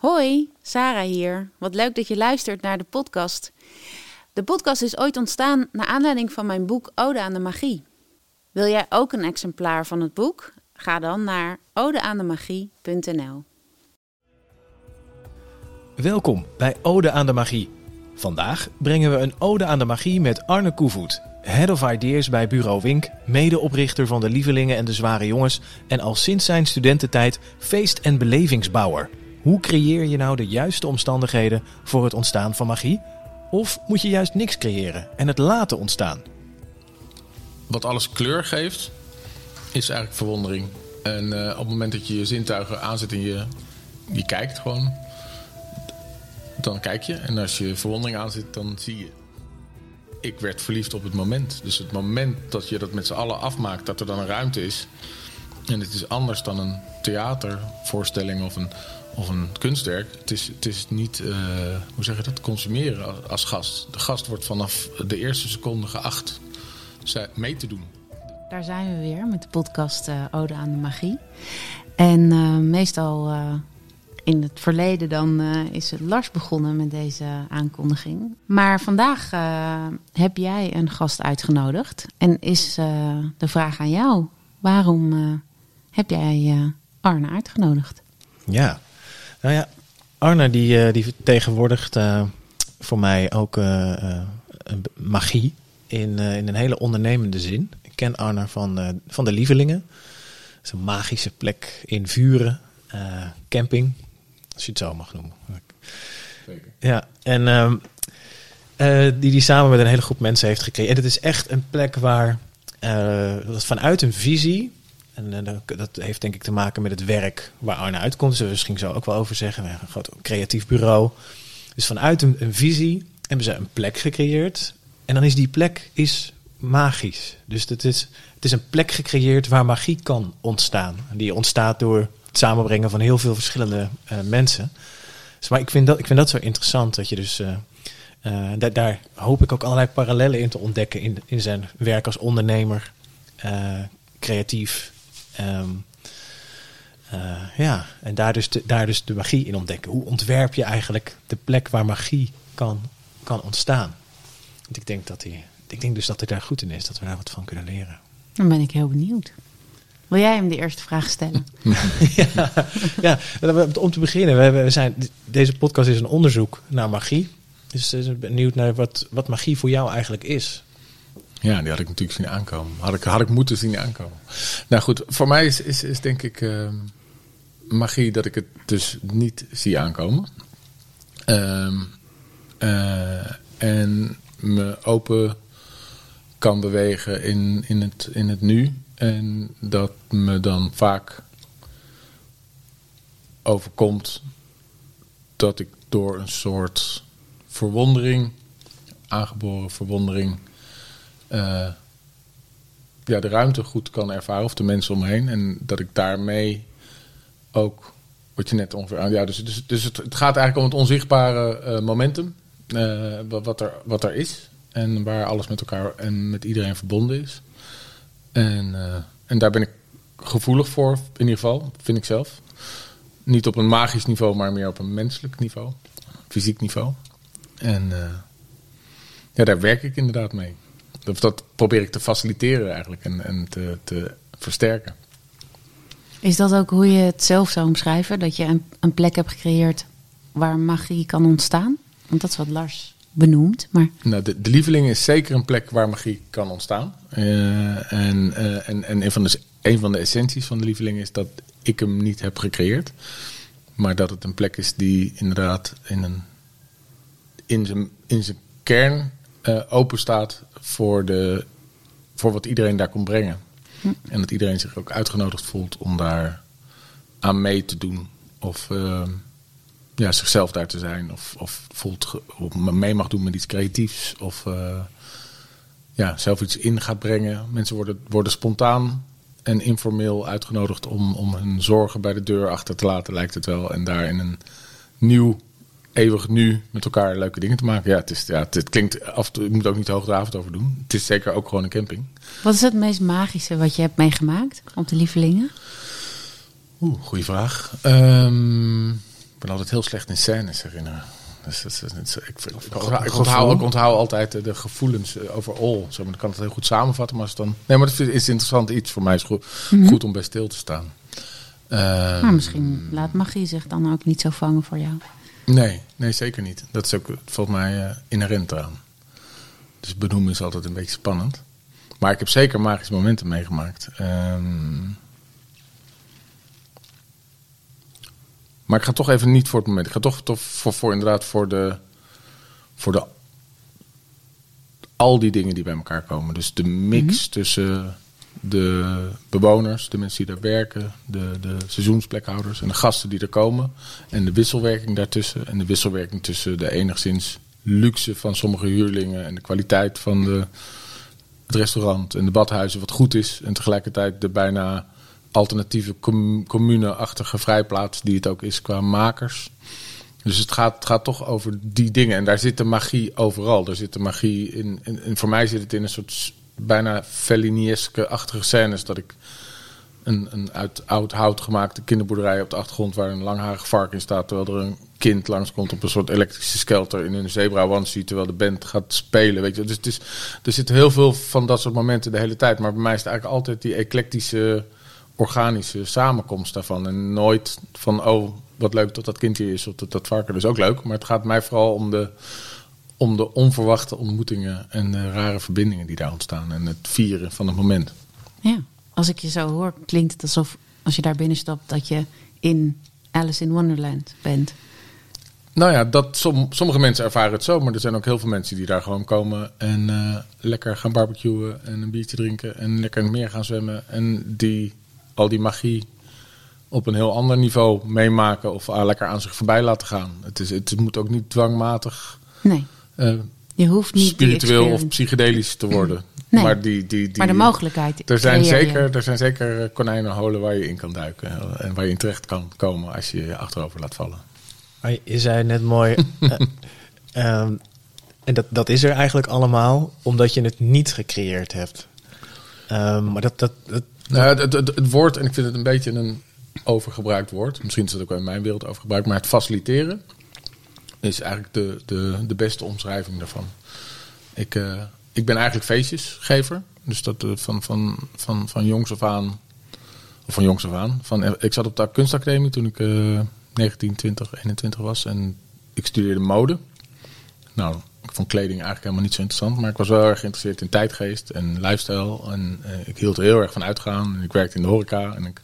Hoi, Sarah hier. Wat leuk dat je luistert naar de podcast. De podcast is ooit ontstaan naar aanleiding van mijn boek Ode aan de Magie. Wil jij ook een exemplaar van het boek? Ga dan naar odeaandemagie.nl. Welkom bij Ode aan de Magie. Vandaag brengen we een Ode aan de Magie met Arne Koevoet, Head of Ideas bij Bureau Wink, medeoprichter van de Lievelingen en de Zware Jongens en al sinds zijn studententijd feest- en belevingsbouwer. Hoe creëer je nou de juiste omstandigheden voor het ontstaan van magie? Of moet je juist niks creëren en het laten ontstaan? Wat alles kleur geeft, is eigenlijk verwondering. En uh, op het moment dat je je zintuigen aanzet en je, je kijkt gewoon, dan kijk je. En als je verwondering aanzet, dan zie je. Ik werd verliefd op het moment. Dus het moment dat je dat met z'n allen afmaakt, dat er dan een ruimte is. En het is anders dan een theatervoorstelling of een, of een kunstwerk. Het is, het is niet, uh, hoe zeg je dat, consumeren als, als, gast. De gast wordt vanaf de eerste seconde geacht mee te doen. Daar zijn we weer met de podcast uh, Ode aan de Magie. En uh, meestal in het verleden dan is het Lars begonnen met deze aankondiging. Maar vandaag heb jij een gast uitgenodigd. En is de vraag aan jou, waarom heb jij Arne uitgenodigd? Ja, nou ja, Arne die, uh, die vertegenwoordigt uh, voor mij ook uh, magie in, in een hele ondernemende zin. Ik ken Arne van, van de Lievelingen. Dat is een magische plek in Vuren, camping, als je het zo mag noemen. Zeker. Ja, en ehm, die die samen met een hele groep mensen heeft gecreëerd. En het is echt een plek waar, vanuit een visie en uh, dat heeft denk ik te maken met het werk waar Arne uitkomt. Dus misschien zo ook wel over zeggen. Een groot creatief bureau. Dus vanuit een, visie hebben ze een plek gecreëerd. En dan is die plek is magisch. Dus het is, het is een plek gecreëerd waar magie kan ontstaan. En die ontstaat door het samenbrengen van heel veel verschillende uh, mensen. Dus, maar ik vind, dat, ik vind dat zo interessant. Dat je dus... Daar, daar, hoop ik ook allerlei parallellen in te ontdekken in, in zijn werk als ondernemer, creatief, Um, uh, ja, en daar dus, de, daar dus de magie in ontdekken. Hoe ontwerp je eigenlijk de plek waar magie kan, kan ontstaan? Want ik denk, dat hij, ik denk dus dat hij daar goed in is, dat we daar wat van kunnen leren. Dan ben ik heel benieuwd. Wil jij hem de eerste vraag stellen? ja, ja, om te beginnen, we, we zijn, deze podcast is een onderzoek naar magie. Dus ik ben benieuwd naar wat, wat magie voor jou eigenlijk is. Ja, die had ik natuurlijk zien aankomen. Had ik, had ik moeten zien aankomen. Nou goed, voor mij is, is, is denk ik uh, magie dat ik het dus niet zie aankomen. Uh, uh, en me open kan bewegen in, in, het, in het nu. En dat me dan vaak overkomt dat ik door een soort verwondering, aangeboren verwondering uh, ja, de ruimte goed kan ervaren, of de mensen om me heen. En dat ik daarmee ook, wat je net ongeveer aan. Ja, dus, dus, dus het, gaat eigenlijk om het onzichtbare uh, momentum, uh, wat, er, wat er is. En waar alles met elkaar en met iedereen verbonden is. En, en daar ben ik gevoelig voor, in ieder geval, vind ik zelf. Niet op een magisch niveau, maar meer op een menselijk niveau, fysiek niveau. En ja, daar werk ik inderdaad mee. Dat probeer ik te faciliteren eigenlijk en, en te, te versterken. Is dat ook hoe je het zelf zou omschrijven? Dat je een, een plek hebt gecreëerd waar magie kan ontstaan? Want dat is wat Lars benoemt. Maar... Nou, de, de Lieveling is zeker een plek waar magie kan ontstaan. Uh, en, uh, en, en een, van de, een van de essenties van de Lieveling is dat ik hem niet heb gecreëerd. Maar dat het een plek is die inderdaad in, een, in, zijn, in zijn kern uh, open staat voor, de, voor wat iedereen daar kon brengen. Hm. En dat iedereen zich ook uitgenodigd voelt om daar aan mee te doen. Of uh, ja, zichzelf daar te zijn. Of, of voelt of mee mag doen met iets creatiefs. Of uh, ja, zelf iets in gaat brengen. Mensen worden, worden spontaan en informeel uitgenodigd om, om hun zorgen bij de deur achter te laten, lijkt het wel. En daar in een nieuw eeuwig nu met elkaar leuke dingen te maken. Ja, het, is, ja, het, klinkt af en toe, je moet ook niet de hoogdravend over doen. Het is zeker ook gewoon een camping. Wat is het meest magische wat je hebt meegemaakt op de lievelingen? Oeh, goede vraag. Um, ben altijd heel slecht in scènes herinneren. Dus dat, is- dat is- ik, ik, ik, ik onthoud, ik onthoud altijd de, de gevoelens eh, overal. Zo, maar ik kan het heel goed samenvatten. Maar als het dan, nee, maar dat is interessant iets. Voor mij is het goed, goed om bij stil te staan. Ehm, Maar misschien laat magie zich dan ook niet zo vangen voor jou. Nee, nee, zeker niet. Dat is ook volgens mij eh, inherent eraan. Dus benoemen is altijd een beetje spannend. Maar ik heb zeker magische momenten meegemaakt. Ehm, maar ik ga toch even niet voor het moment. Ik ga toch, toch voor, voor inderdaad voor de, voor de al die dingen die bij elkaar komen. Dus de mix tussen de bewoners, de mensen die daar werken, de, de seizoensplekhouders en de gasten die er komen. En de wisselwerking daartussen. En de wisselwerking tussen de enigszins luxe van sommige huurlingen en de kwaliteit van de, het restaurant en de badhuizen, wat goed is. En tegelijkertijd de bijna alternatieve com- commune-achtige vrijplaats die het ook is qua makers. Dus het gaat, het gaat toch over die dingen. En daar zit de magie overal. Daar zit de magie in. En, en voor mij zit het in een soort bijna Fellini-achtige scènes. Dat ik een, een uit oud hout gemaakte kinderboerderij op de achtergrond... waar een langharig vark in staat... terwijl er een kind langskomt op een soort elektrische skelter... in een zebra onesie, terwijl de band gaat spelen. Weet je. Dus is, er zitten heel veel van dat soort momenten de hele tijd. Maar bij mij is het eigenlijk altijd die eclectische organische samenkomst daarvan. En nooit van, oh, wat leuk dat dat kind hier is, of dat dat varken. Is ook leuk. Maar het gaat mij vooral om de, om de onverwachte ontmoetingen en de rare verbindingen die daar ontstaan. En het vieren van het moment. Ja, als ik je zo hoor, klinkt het alsof als je daar binnen stapt dat je in Alice in Wonderland bent. Nou ja, dat, som, sommige mensen ervaren het zo, maar er zijn ook heel veel mensen die daar gewoon komen en eh, lekker gaan barbecuen en een biertje drinken en lekker in het meer gaan zwemmen. En die al die magie op een heel ander niveau meemaken of ah, lekker aan zich voorbij laten gaan. Het, is, het moet ook niet dwangmatig Nee, je hoeft niet spiritueel of psychedelisch te worden. Nee. Maar, die, die, die, Maar de mogelijkheid er zijn, zeker, er zijn zeker eh, konijnenholen waar je in kan duiken. eh, En waar je in terecht kan komen als je je achterover laat vallen. Maar je zei net mooi. eh, ehm, en dat, dat is er eigenlijk allemaal omdat je het niet gecreëerd hebt. Ehm, maar dat, dat, dat, Nou, ja, het, het, het woord, en ik vind het een beetje een overgebruikt woord. Misschien is het ook wel in mijn wereld overgebruikt. Maar het faciliteren is eigenlijk de, de, de beste omschrijving daarvan. Ik, eh, ik ben eigenlijk feestjesgever. Dus dat eh, van, van, van, van jongs af aan. Of van jongs af aan. Van, eh, ik zat op de kunstacademie toen ik eh 19, 20, 21 was. En ik studeerde mode. Nou, ik vond kleding eigenlijk helemaal niet zo interessant. Maar ik was wel erg geïnteresseerd in tijdgeest en lifestyle. En ik hield er heel erg van uitgaan. En ik werkte in de horeca. En ik,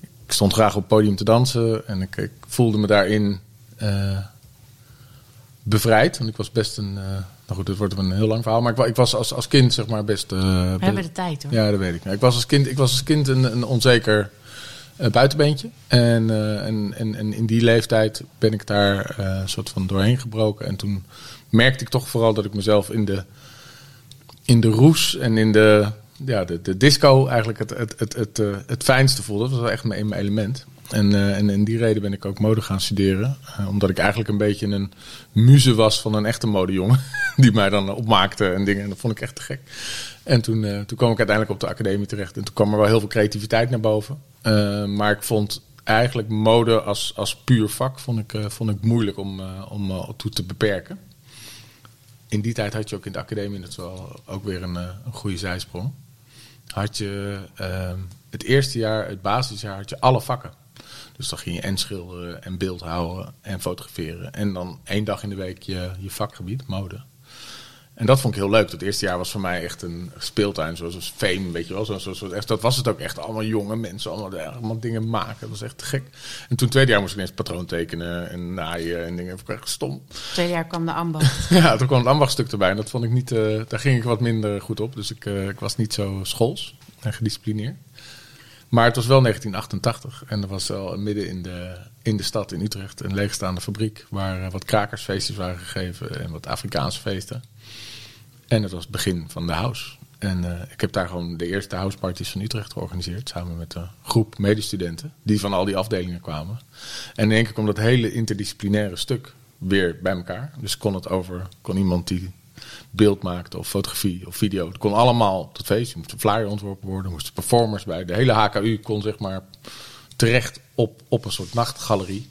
ik stond graag op het podium te dansen. En ik, voelde me daarin bevrijd. Want ik was best een... eh, nou goed, dit wordt een heel lang verhaal. Maar ik, ik was als, als kind zeg maar best... eh, We hebben de tijd hoor. ja, dat weet ik. Ik was als kind, ik was als kind een, een onzeker eh, buitenbeentje. En, eh, en, en, en in die leeftijd ben ik daar een soort van doorheen gebroken. En toen merkte ik toch vooral dat ik mezelf in de, in de roes en in de, ja, de, de disco eigenlijk het, het, het, het, het fijnste voelde. Dat was echt mijn, mijn element. En, eh, en in die reden ben ik ook mode gaan studeren. Eh, omdat ik eigenlijk een beetje een muze was van een echte modejongen. Die mij dan opmaakte en dingen. En dat vond ik echt te gek. En toen, eh, toen kwam ik uiteindelijk op de academie terecht. En toen kwam er wel heel veel creativiteit naar boven. Maar ik vond eigenlijk mode als, als puur vak vond ik, vond ik moeilijk om, om toe te beperken. In die tijd had je ook in de academie, dat wel ook weer een, een goede zijsprong. Had je het eerste jaar, het basisjaar, had je alle vakken. Dus dan ging je en schilderen en beeldhouden en fotograferen. En dan één dag in de week je, je vakgebied, mode. En dat vond ik heel leuk. Het eerste jaar was voor mij echt een speeltuin, zoals Fame, weet je wel. Zo, zo, zo, echt, dat was het ook echt. Allemaal jonge mensen, allemaal, allemaal dingen maken. Dat was echt te gek. En toen tweede jaar moest ik ineens patroon tekenen en naaien en dingen. Dat vond ik echt stom. Tweede jaar kwam de ambacht. Ja, toen kwam het ambachtstuk erbij. En dat vond ik niet, eh, daar ging ik wat minder goed op. Dus ik, eh, ik was niet zo schools en gedisciplineerd. Maar het was wel 1988 en er was wel midden in de, in de stad in Utrecht een leegstaande fabriek waar eh, wat krakersfeestjes waren gegeven en wat Afrikaanse feesten. En het was het begin van de house. En eh, ik heb daar gewoon de eerste houseparties van Utrecht georganiseerd. Samen met een groep medestudenten. Die van al die afdelingen kwamen. En in één keer kwam dat hele interdisciplinaire stuk weer bij elkaar. Dus kon het over, kon iemand die beeld maakte of fotografie of video. Het kon allemaal het feest. Er moest een flyer ontworpen worden. Er moesten performers bij. De hele HKU kon zeg maar terecht op, op een soort nachtgalerie.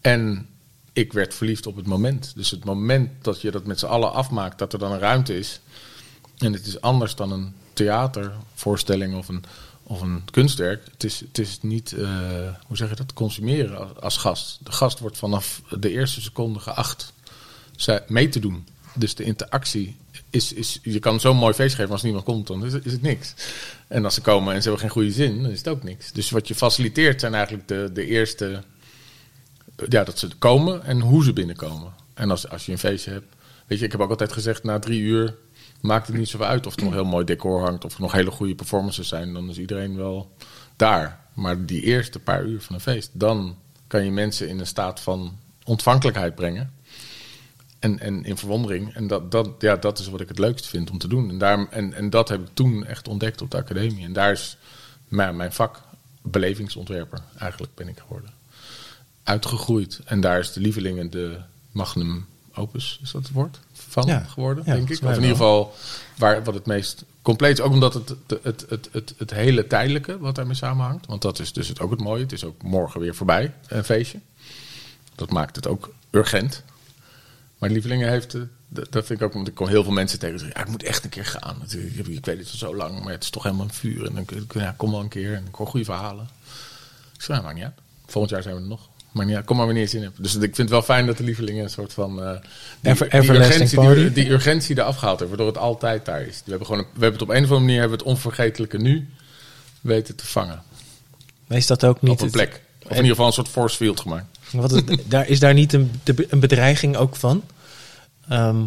En ik werd verliefd op het moment. Dus het moment dat je dat met z'n allen afmaakt, dat er dan een ruimte is. En het is anders dan een theatervoorstelling of een, of een kunstwerk. Het is, het is niet, uh, hoe zeg je dat, consumeren als, gast. De gast wordt vanaf de eerste seconde geacht mee te doen. Dus de interactie is, is je kan zo'n mooi feest geven, als niemand komt, dan is het, is het niks. En als ze komen en ze hebben geen goede zin, dan is het ook niks. Dus wat je faciliteert zijn eigenlijk de, de eerste, ja, dat ze komen en hoe ze binnenkomen. En als, als je een feestje hebt, weet je, ik heb ook altijd gezegd, na drie uur maakt het niet zoveel uit of er nog heel mooi decor hangt, of er nog hele goede performances zijn, dan is iedereen wel daar. Maar die eerste paar uur van een feest, dan kan je mensen in een staat van ontvankelijkheid brengen. En, en in verwondering. En dat, dat, ja, dat is wat ik het leukst vind om te doen. En, daar, en, en dat heb ik toen echt ontdekt op de academie. En daar is mijn, mijn vak belevingsontwerper eigenlijk ben ik geworden. Uitgegroeid. En daar is de lievelingen de magnum opus, is dat het woord? Van Ja. geworden, Ja, denk ik. Of in ieder geval waar, wat het meest compleet is. Ook omdat het, het, het, het, het, het hele tijdelijke wat daarmee samenhangt. Want dat is dus het, ook het mooie. Het is ook morgen weer voorbij, een feestje. Dat maakt het ook urgent. Maar Lievelingen heeft, eh, dat dat vind ik ook, want ik kom heel veel mensen tegen die zeggen, ja, ik moet echt een keer gaan. Ik, ik, weet het al zo lang, maar het is toch helemaal een vuur. En dan kun je- ja, kom wel een keer en ik hoor goede verhalen. Ik zeg, ja, maakt niet uit. Volgend jaar zijn we er nog. Maar kom maar wanneer je zin hebt. Dus ik vind het wel fijn dat de Lievelingen een soort van... eh, die, Ever- die, urgentie, party. die, die urgentie eraf gehaald heeft, waardoor het altijd daar is. We hebben, gewoon een- we hebben het op een of andere manier hebben we het onvergetelijke nu weten te vangen. Maar is dat ook niet op een plek. Of in ieder geval een soort force field gemaakt. Wat is, daar, is daar niet een, een bedreiging ook van? Ehm,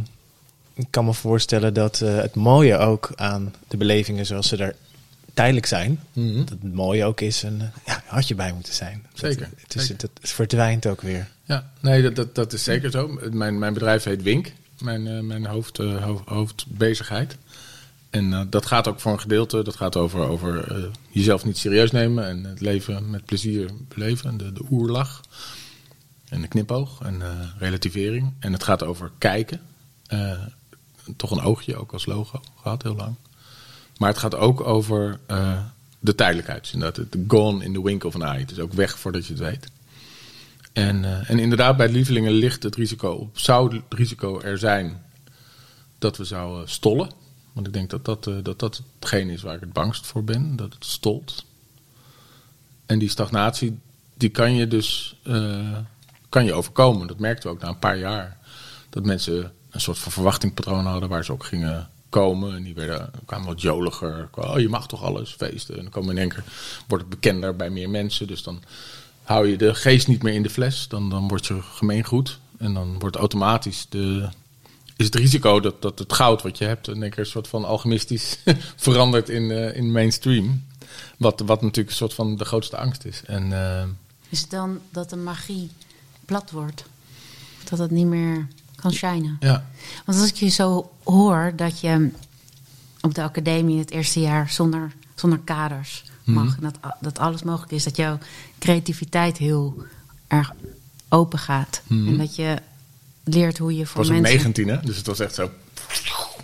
ik kan me voorstellen dat eh, het mooie ook aan de belevingen zoals ze er tijdelijk zijn, dat het mooie ook is een, eh, ja, had je bij moeten zijn. Zeker, Dat, het, is, zeker. het, het verdwijnt ook weer. Ja, nee, dat, dat, dat is zeker zo. Mijn, mijn bedrijf heet Wink, mijn, eh, mijn hoofd, hoofd- hoofdbezigheid. En dat gaat ook voor een gedeelte, dat gaat over, over jezelf niet serieus nemen en het leven met plezier beleven. De, de oerlach en de knipoog en eh, relativering. En het gaat over kijken. Eh, toch een oogje ook als logo gehad, heel lang. Maar het gaat ook over eh, de tijdelijkheid. Dus het gone in the wink of an eye. Het is ook weg voordat je het weet. En, en inderdaad, bij lievelingen ligt het risico op. Zou het risico er zijn dat we zouden stollen? Want ik denk dat dat, eh, dat dat hetgeen is waar ik het bangst voor ben. Dat het stolt. En die stagnatie, die kan je dus kan je overkomen. Dat merkten we ook na een paar jaar. Dat mensen een soort van verwachtingpatroon hadden waar ze ook gingen komen. En die werden, kwamen wat joliger. Oh, je mag toch alles, feesten. En dan komen in één keer, wordt het bekender bij meer mensen. Dus dan hou je de geest niet meer in de fles. Dan, dan word je gemeengoed. En dan wordt automatisch de, is het risico dat, dat het goud wat je hebt... in één keer een soort van alchemistisch verandert in, eh, in mainstream. Wat, wat natuurlijk een soort van de grootste angst is. En... eh, Is het dan dat de magie plat wordt? Dat het niet meer kan shinen? ja, Want als ik je zo hoor dat je op de academie het eerste jaar zonder, zonder kaders mag. En dat, dat alles mogelijk is. Dat jouw creativiteit heel erg open gaat. En dat je leert hoe je voor was mensen... 19, hè? Dus het was echt zo...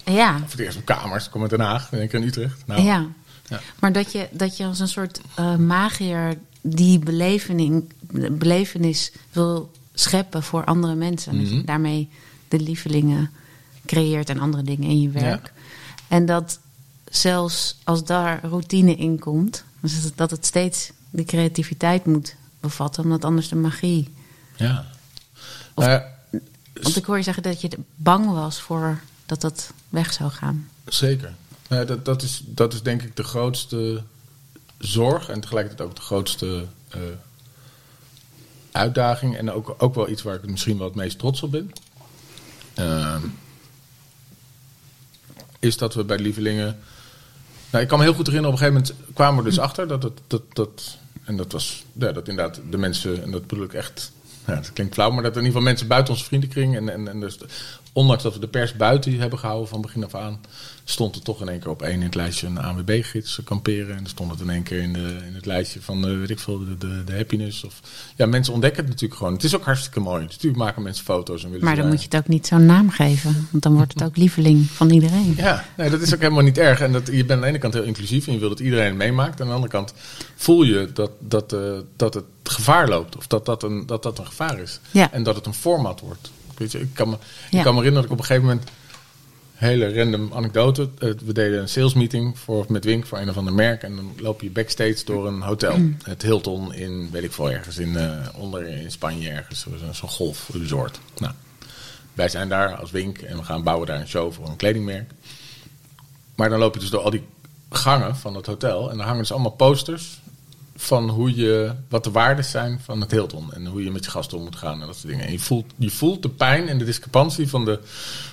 Ja, Voor het eerst op kamers. Ik kom uit Den Haag. En ik in Utrecht. Nou, ja. Ja. Maar dat je, dat je als een soort eh, magier die belevening, belevenis wil scheppen voor andere mensen. En dat je daarmee de lievelingen creëert en andere dingen in je werk. Ja. En dat zelfs als daar routine in komt, dus dat- dat het steeds de creativiteit moet bevatten, omdat anders de magie. Ja. Of- Nou ja, Want ik hoor je zeggen dat je bang was voor dat dat weg zou gaan. Zeker. Nou ja, dat, dat, is, dat is denk ik de grootste zorg en tegelijkertijd ook de grootste eh, uitdaging. En ook, ook wel iets waar ik misschien wel het meest trots op ben. Ehm, is dat we bij Lievelingen. Nou, ik kan me heel goed herinneren, op een gegeven moment kwamen we dus achter dat het. Dat, dat, en dat was. Ja, dat inderdaad de mensen. En dat bedoel ik echt. Ja, dat klinkt flauw, maar dat er in ieder geval mensen buiten onze vriendenkring. En, en, en dus, ondanks dat we de pers buiten hebben gehouden van begin af aan. stond er toch in één keer op één in het lijstje een ANWB-gids kamperen. En er stond het in één keer in, de, in het lijstje van, eh, weet ik veel, de, de, de happiness. Of, ja, mensen ontdekken het natuurlijk gewoon. Het is ook hartstikke mooi. Natuurlijk maken mensen foto's en willen Maar dan daar- moet je het ook niet zo'n naam geven, want dan wordt het ook lieveling van iedereen. ja, nee, dat is ook helemaal niet erg. En dat, je bent aan de ene kant heel inclusief en je wil dat iedereen het meemaakt. Aan de andere kant voel je dat, dat, eh, dat, het, gevaar loopt. Of dat dat een, dat dat een gevaar is. Ja. En dat het een format wordt. Weet je, ik, kan me, Ja. ik kan me herinneren dat ik op een gegeven moment... Hele random anekdote. Eh, We deden een salesmeeting voor, met Wink voor een of ander merk. En dan loop je backstage door een hotel. Het Hilton in, weet ik veel, ergens in, eh, onder in Spanje ergens. Zo'n zo'n golfresort. Nou, wij zijn daar als Wink en we gaan bouwen daar een show voor een kledingmerk. Maar dan loop je dus door al die gangen van het hotel. En dan hangen dus allemaal posters van hoe je, wat de waarden zijn van het Hilton. En hoe je met je gasten om moet gaan en dat soort dingen. En je voelt, je voelt de pijn en de discrepantie van de,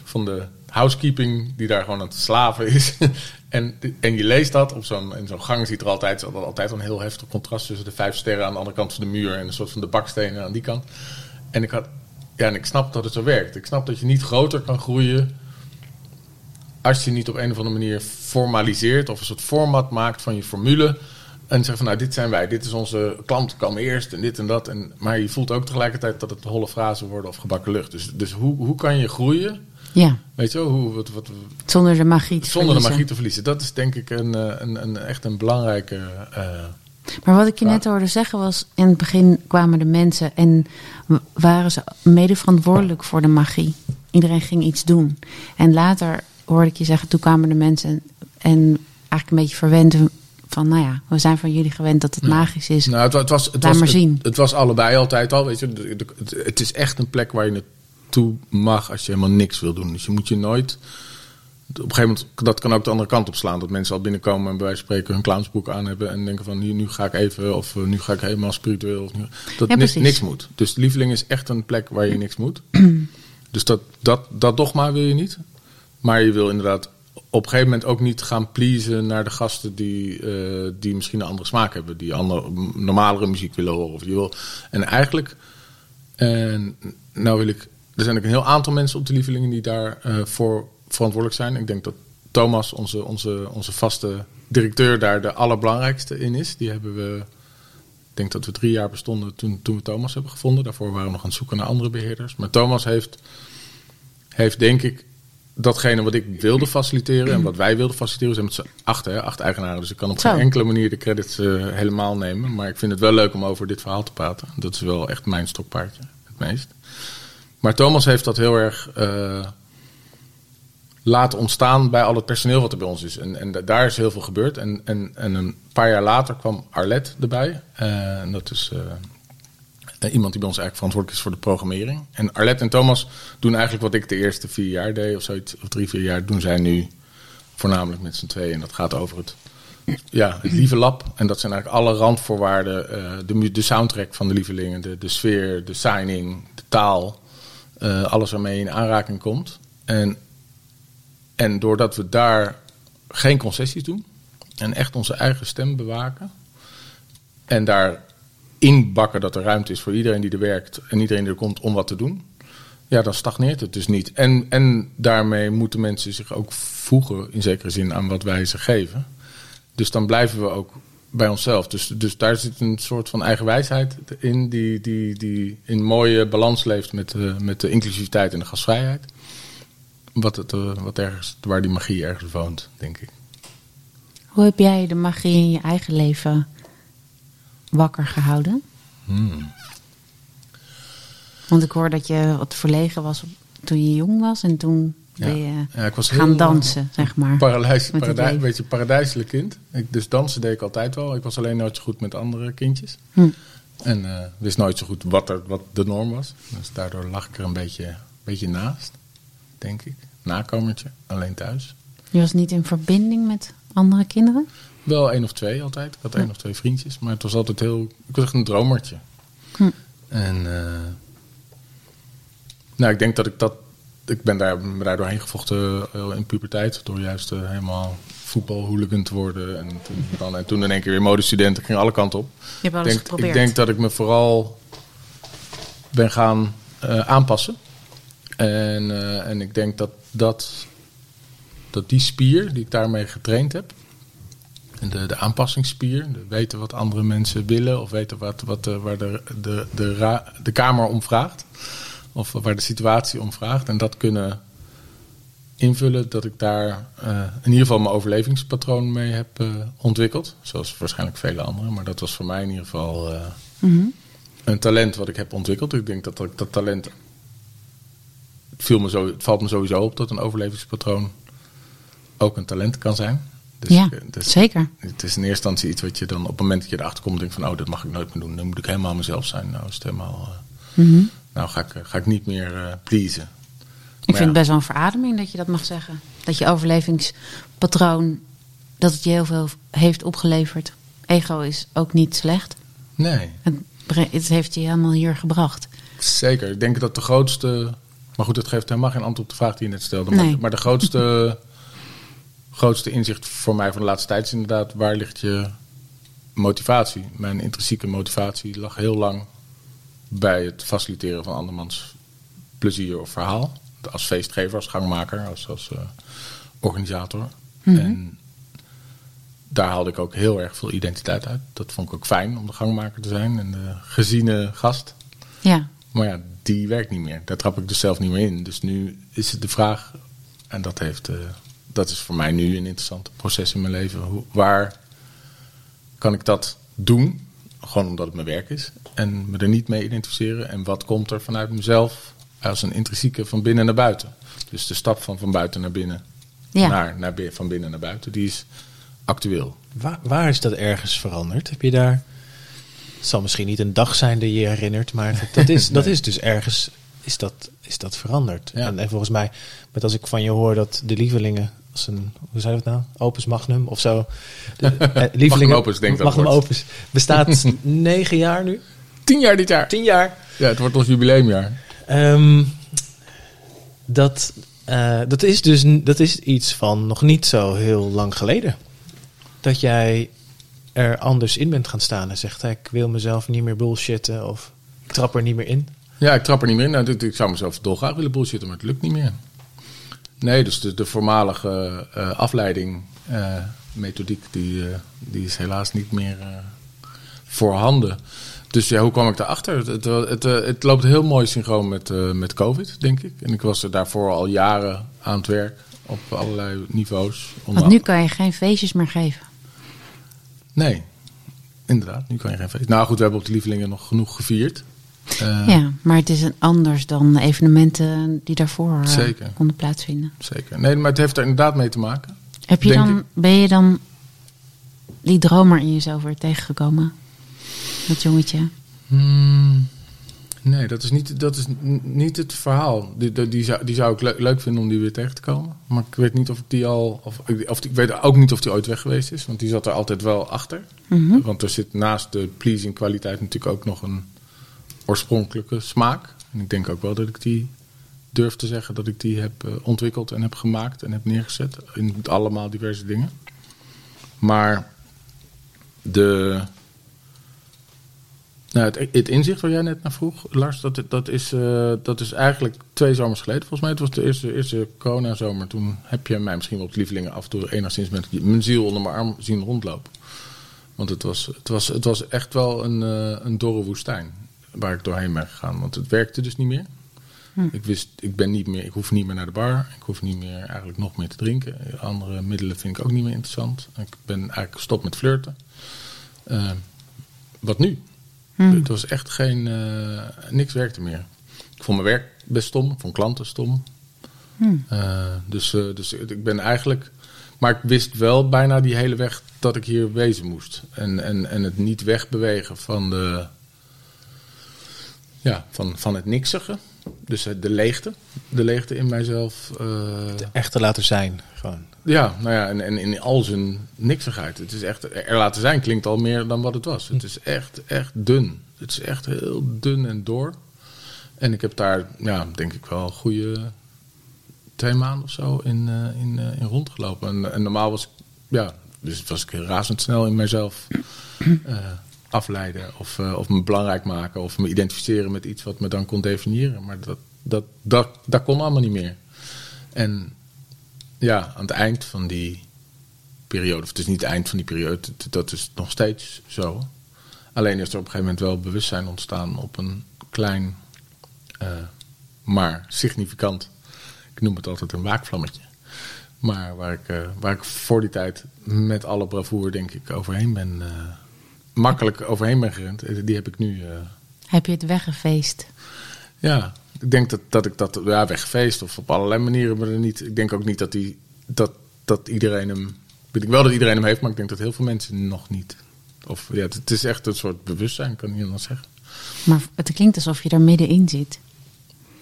van de housekeeping die daar gewoon aan het slaven is. en, en je leest dat op zo'n, in zo'n gang ziet er altijd, altijd een heel heftig contrast tussen de vijf sterren aan de andere kant van de muur en een soort van de bakstenen aan die kant. En ik had, ja, en ik snap dat het zo werkt. Ik snap dat je niet groter kan groeien als je niet op een of andere manier formaliseert of een soort format maakt van je formule. En zegt van nou, dit zijn wij, dit is onze klanten komen eerst en dit en dat. En, maar je voelt ook tegelijkertijd dat het holle frazen worden of gebakken lucht. Dus, dus hoe, hoe kan je groeien? Ja, Weet je wel, hoe, wat, wat, zonder de magie te zonder de magie te verliezen. Dat is denk ik een, eh, een, een, echt een belangrijke... eh, Maar wat ik je net hoorde zeggen was, in het begin kwamen de mensen en waren ze mede verantwoordelijk voor de magie. Iedereen ging iets doen. En later hoorde ik je zeggen, toen kwamen de mensen en, en eigenlijk een beetje verwend van, nou ja, we zijn van jullie gewend dat het magisch is. Nou, het, het was, het, Laat was, maar het, zien. het was allebei altijd al. Weet je, het, het is echt een plek waar je naartoe mag als je helemaal niks wil doen. Dus je moet je nooit. Op een gegeven moment, dat kan ook de andere kant op slaan. Dat mensen al binnenkomen en bij wijze van spreken hun clownsboek aan hebben. En denken van nu, nu ga ik even, of eh, nu ga ik helemaal spiritueel. Of nu, dat Ja, ni- precies. niks moet. Dus lieveling is echt een plek waar je niks moet. dus dat, dat, dat dogma wil je niet. Maar je wil inderdaad op een gegeven moment ook niet gaan pleasen naar de gasten die, eh, die misschien een andere smaak hebben. Die andere, normalere muziek willen horen. Of je wil, en eigenlijk, en nou wil ik, er zijn ook een heel aantal mensen op de lievelingen die daarvoor voor verantwoordelijk zijn. Ik denk dat Thomas, onze, onze, onze vaste directeur, daar de allerbelangrijkste in is. Die hebben we, ik denk dat we drie jaar bestonden toen, toen we Thomas hebben gevonden. Daarvoor waren we nog aan het zoeken naar andere beheerders. Maar Thomas heeft, heeft denk ik datgene wat ik wilde faciliteren en wat wij wilden faciliteren. Zijn met z'n acht, hè, acht eigenaren. Dus ik kan op Zo. geen enkele manier de credits eh, helemaal nemen. Maar ik vind het wel leuk om over dit verhaal te praten. Dat is wel echt mijn stokpaardje, het meest. Maar Thomas heeft dat heel erg eh, laten ontstaan bij al het personeel wat er bij ons is. En, en da- daar is heel veel gebeurd. En, en, en een paar jaar later kwam Arlette erbij. Eh, en dat is iemand die bij ons eigenlijk verantwoordelijk is voor de programmering. En Arlette en Thomas doen eigenlijk wat ik de eerste vier jaar deed, of zoiets, of drie, vier jaar, doen zij nu voornamelijk met z'n tweeën. En dat gaat over het, ja, Lieve Lab. En dat zijn eigenlijk alle randvoorwaarden, eh, de, de soundtrack van de Lievelingen, de, de sfeer, de signing, de taal, eh, alles waarmee in aanraking komt. En, en doordat we daar geen concessies doen en echt onze eigen stem bewaken en daar inbakken dat er ruimte is voor iedereen die er werkt en iedereen die er komt om wat te doen, ja, dan stagneert het dus niet. En, en daarmee moeten mensen zich ook voegen in zekere zin aan wat wij ze geven. Dus dan blijven we ook bij onszelf. Dus, dus daar zit een soort van eigen wijsheid in die, die, die in mooie balans leeft met, eh, met de inclusiviteit en de gastvrijheid. Wat, het, eh, wat ergens, waar die magie ergens woont, denk ik. Hoe heb jij de magie in je eigen leven wakker gehouden? Want ik hoor dat je wat verlegen was op- toen je jong was en toen Ja. ben je Ja, ik was gaan dansen, zeg maar. Paradijs, een beetje paradijselijk kind. Ik, dus dansen deed ik altijd wel. Ik was alleen nooit zo goed met andere kindjes. Hm. En eh, wist nooit zo goed wat, er, wat de norm was. Dus daardoor lag ik er een beetje, beetje naast, denk ik. Nakomertje, alleen thuis. Je was niet in verbinding met andere kinderen? Wel één of twee altijd. Ik had één of twee vriendjes. Maar het was altijd heel... Ik was echt een dromertje. Hm. En... eh, nou, ik denk dat ik dat... Ik ben daar, ben daar doorheen gevochten eh, in puberteit. Door juist eh, helemaal voetbalhooligan te worden. En toen, dan, en toen in één keer weer modestudent. Ik ging alle kanten op. Je hebt Ik alles denk, geprobeerd. ik denk dat ik me vooral ben gaan aanpassen. En, en ik denk dat, dat, dat die spier die ik daarmee getraind heb, de, de aanpassingsspier, de weten wat andere mensen willen of weten wat, wat, de- waar de, de, de, ra- de kamer om vraagt, of waar de situatie om vraagt, en dat kunnen invullen, dat ik daar eh, in ieder geval mijn overlevingspatroon mee heb eh, ontwikkeld. Zoals waarschijnlijk vele anderen, maar dat was voor mij in ieder geval. eh, Mhm. een talent wat ik heb ontwikkeld. Ik denk dat dat, dat talent. Het, viel me zo, het valt me sowieso op dat een overlevingspatroon ook een talent kan zijn. Dus, ja, dus zeker. Het is in eerste instantie iets wat je dan op het moment dat je erachter komt, denkt van oh, dat mag ik nooit meer doen. Dan moet ik helemaal mezelf zijn. Nou is het helemaal. eh, Mhm. nou ga ik, eh, ga ik niet meer eh pleasen. Ik Maar vind ja. het best wel een verademing dat je dat mag zeggen. Dat je overlevingspatroon, dat het je heel veel heeft opgeleverd. Ego is ook niet slecht. Nee, Het, het heeft je helemaal hier gebracht. zeker. Ik denk dat de grootste. Maar goed, het geeft helemaal geen antwoord op de vraag die je net stelde. Maar, maar de grootste, grootste inzicht voor mij van de laatste tijd is inderdaad waar ligt je motivatie. Mijn intrinsieke motivatie lag heel lang bij het faciliteren van andermans plezier of verhaal. Als feestgever, als gangmaker, als, als eh, organisator. Mhm. En daar haalde ik ook heel erg veel identiteit uit. Dat vond ik ook fijn om de gangmaker te zijn en de geziene gast. Ja, Maar ja, die werkt niet meer. Daar trap ik dus zelf niet meer in. Dus nu is het de vraag, en dat, heeft, eh, dat is voor mij nu een interessant proces in mijn leven. Hoe, waar kan ik dat doen? Gewoon omdat het mijn werk is. En me er niet mee identificeren. En wat komt er vanuit mezelf als een intrinsieke van binnen naar buiten? Dus de stap van van buiten naar binnen. Ja. Naar, naar, van binnen naar buiten. Die is actueel. Waar, waar is dat ergens veranderd? Heb je daar... Het zal misschien niet een dag zijn die je herinnert, maar dat, dat is, dat is dus ergens is dat, is dat veranderd. Ja. En, en volgens mij, met als ik van je hoor dat de lievelingen als een, hoe zei dat nou? Opus Magnum of zo. De, eh, lievelingen, Opus, denk ik Magnum. Opus bestaat negen jaar nu. Tien jaar dit jaar. Tien jaar. Ja, het wordt ons jubileumjaar. Ehm, dat, eh, dat is dus dat is iets van nog niet zo heel lang geleden. Dat jij er anders in bent gaan staan en zegt: ik wil mezelf niet meer bullshitten of ik trap er niet meer in. Ja, ik trap er niet meer in. Nou, ik- ik zou mezelf dolgraag willen bullshitten, maar het lukt niet meer. Nee, dus de, de voormalige eh, afleiding, eh, methodiek, die, eh, die is helaas niet meer voorhanden. Dus ja, hoe kwam ik daarachter? Het, het, het, het loopt heel mooi synchroon met, met COVID, denk ik. En ik was er daarvoor al jaren aan het werk, op allerlei niveaus. want nu kan je geen feestjes meer geven. Nee, inderdaad, nu kan je geen feest. Nou goed, we hebben op de lievelingen nog genoeg gevierd. Eh, ja, maar het is een anders dan evenementen die daarvoor eh, Zeker. konden plaatsvinden. Zeker. Nee, maar het heeft er inderdaad mee te maken. Heb je dan, ik. ben je dan die dromer in jezelf weer tegengekomen? Dat jongetje. Hmm, nee, dat is niet, dat is niet het verhaal. Die, die, die zou, die zou ik le- leuk vinden om die weer tegen te komen. Maar ik weet niet of ik die al. Of, of ik weet ook niet of die ooit weg geweest is. Want die zat er altijd wel achter. Mhm. Want er zit naast de pleasing kwaliteit natuurlijk ook nog een oorspronkelijke smaak. En ik denk ook wel dat ik die durf te zeggen dat ik die heb eh, ontwikkeld en heb gemaakt en heb neergezet. In allemaal diverse dingen. Maar de. Nou, het, inzicht waar jij net naar vroeg, Lars, dat, dat, is, eh, dat is eigenlijk twee zomers geleden. Volgens mij het was de eerste, eerste coronazomer. Toen heb je mij misschien wel op lievelingen af en toe enigszins met mijn ziel onder mijn arm zien rondlopen. Want het was, het was, het was echt wel een, eh, een dorre woestijn waar ik doorheen ben gegaan. Want het werkte dus niet meer. Ik wist, ik ben niet meer, ik hoef niet meer naar de bar. Ik hoef niet meer eigenlijk nog meer te drinken. Andere middelen vind ik ook niet meer interessant. Ik ben eigenlijk gestopt met flirten. Eh, wat nu? Hmm. Het was echt geen. eh, niks werkte meer. Ik vond mijn werk best stom, ik vond klanten stom. Hmm. Eh, dus, eh, dus ik ben eigenlijk. Maar ik wist wel bijna die hele weg dat ik hier wezen moest. En, en, en het niet wegbewegen van de. Ja, van, van het niksige. Dus eh, de leegte. De leegte in mijzelf. eh, Echt te laten zijn. Gewoon. ja, nou ja, en, en in al zijn niksigheid. Het is echt, er laten zijn klinkt al meer dan wat het was. Het is echt, echt dun. Het is echt heel dun en door. En ik heb daar, ja, denk ik wel een goede twee maanden of zo in, eh, in, eh, in rondgelopen. En, en normaal was ik, ja, dus was ik razendsnel in mezelf eh, afleiden. Of, eh, of me belangrijk maken. Of me identificeren met iets wat me dan kon definiëren. Maar dat, dat, dat, kon allemaal niet meer. En ja, aan het eind van die periode, of het is niet het eind van die periode, dat is nog steeds zo. Alleen is er op een gegeven moment wel bewustzijn ontstaan op een klein, eh, maar significant, ik noem het altijd een waakvlammetje. Maar waar ik, eh, waar ik voor die tijd met alle bravoure denk ik overheen ben, eh, makkelijk overheen ben gerend, eh, die heb ik nu. eh, Heb je het weggefeest? Ja, ik denk dat, dat ik dat ja, weggefeest of op allerlei manieren, maar niet. Ik denk ook niet dat, die, dat, dat iedereen hem. Weet ik wel dat iedereen hem heeft, maar ik denk dat heel veel mensen nog niet. Of ja, het is echt een soort bewustzijn, kan ik niet anders zeggen. Maar het klinkt alsof je er middenin zit.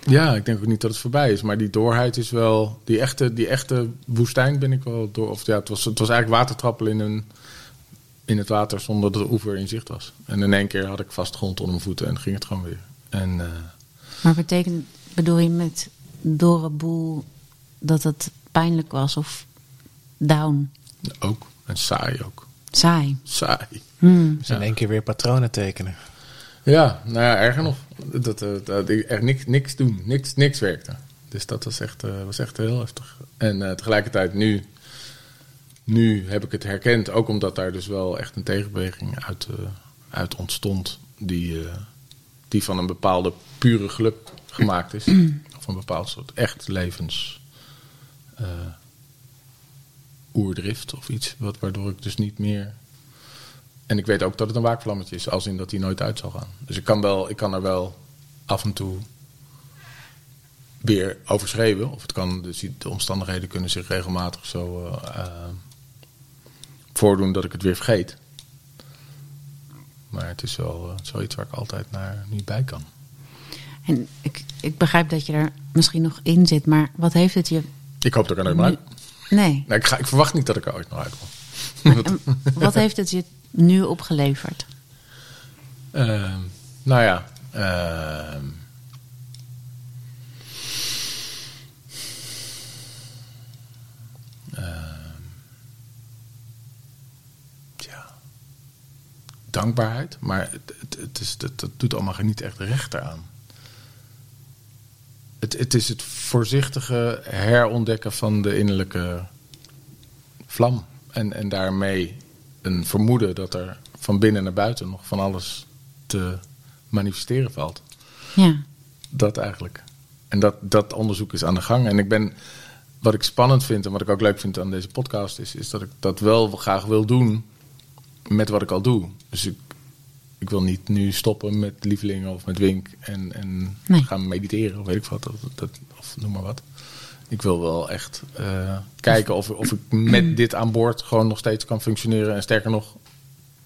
Ja, ik denk ook niet dat het voorbij is. Maar die doorheid is wel. Die echte, die echte woestijn ben ik wel door. Of ja, het was, het was eigenlijk watertrappelen in, een, in het water zonder dat de oever in zicht was. En in één keer had ik vast grond onder mijn voeten en ging het gewoon weer. En, eh, Maar betekent, bedoel je met door een boel dat het pijnlijk was of down? ook. En saai ook. Saai. Saai. Hmm. Dus in één keer weer patronen tekenen. Ja, nou ja, erger nog. Dat, eh, dat, ik echt niks, niks doen. Niks, niks werkte. Dus dat was echt, eh, was echt heel heftig. En tegelijkertijd nu, nu heb ik het herkend. Ook omdat daar dus wel echt een tegenbeweging uit, eh, uit ontstond. Die, eh, die van een bepaalde pure geluk gemaakt is. of een bepaald soort echt levens eh, oerdrift of iets. Wat, waardoor ik dus niet meer en ik weet ook dat het een waakvlammetje is, als in dat hij nooit uit zal gaan. Dus ik kan, wel, ik kan er wel af en toe weer over schreeuwen. Of het kan, dus de omstandigheden kunnen zich regelmatig zo voordoen dat ik het weer vergeet. Maar het is wel eh, zoiets waar ik altijd naar niet bij kan. En ik, ik begrijp dat je er misschien nog in zit, maar wat heeft het je. Ik hoop dat ik er nooit meer uit Nee. nee, ik, ga, ik verwacht niet dat ik er ooit nog uitkom. Wat heeft het je nu opgeleverd? Ehm, nou ja. ehm, Dankbaarheid. Maar het, het, het is, dat, dat doet allemaal niet echt recht aan. Het, het is het voorzichtige herontdekken van de innerlijke vlam. En, en daarmee een vermoeden dat er van binnen naar buiten nog van alles te manifesteren valt. Ja. Dat eigenlijk. En dat, dat onderzoek is aan de gang. En ik ben, wat ik spannend vind en wat ik ook leuk vind aan deze podcast, is, is dat ik dat wel graag wil doen met wat ik al doe. Dus ik, ik wil niet nu stoppen met lievelingen of met Wink en, en Nee. gaan mediteren of weet ik wat, of, dat, of noem maar wat. Ik wil wel echt eh, kijken of, of ik met dit aan boord gewoon nog steeds kan functioneren. En sterker nog,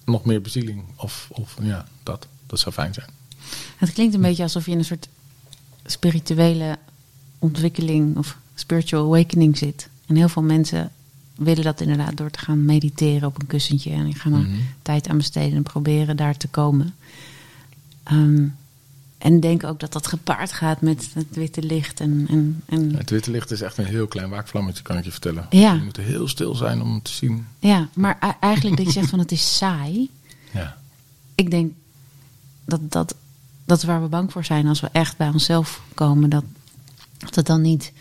nog meer bezieling. Of, of ja, dat. Dat zou fijn zijn. Het klinkt een beetje alsof je in een soort spirituele ontwikkeling of spiritual awakening zit. En heel veel mensen willen dat inderdaad door te gaan mediteren op een kussentje. En die gaan er Mhm. tijd aan besteden en proberen daar te komen. Ehm, en denk ook dat dat gepaard gaat met het witte licht. En, en, en Het witte licht is echt een heel klein waakvlammetje, kan ik je vertellen. Ja. Je moet heel stil zijn om het te zien. ja, maar eigenlijk dat je zegt van het is saai. Ja. Ik denk dat, dat dat is waar we bang voor zijn als we echt bij onszelf komen. Dat, dat het dan niet.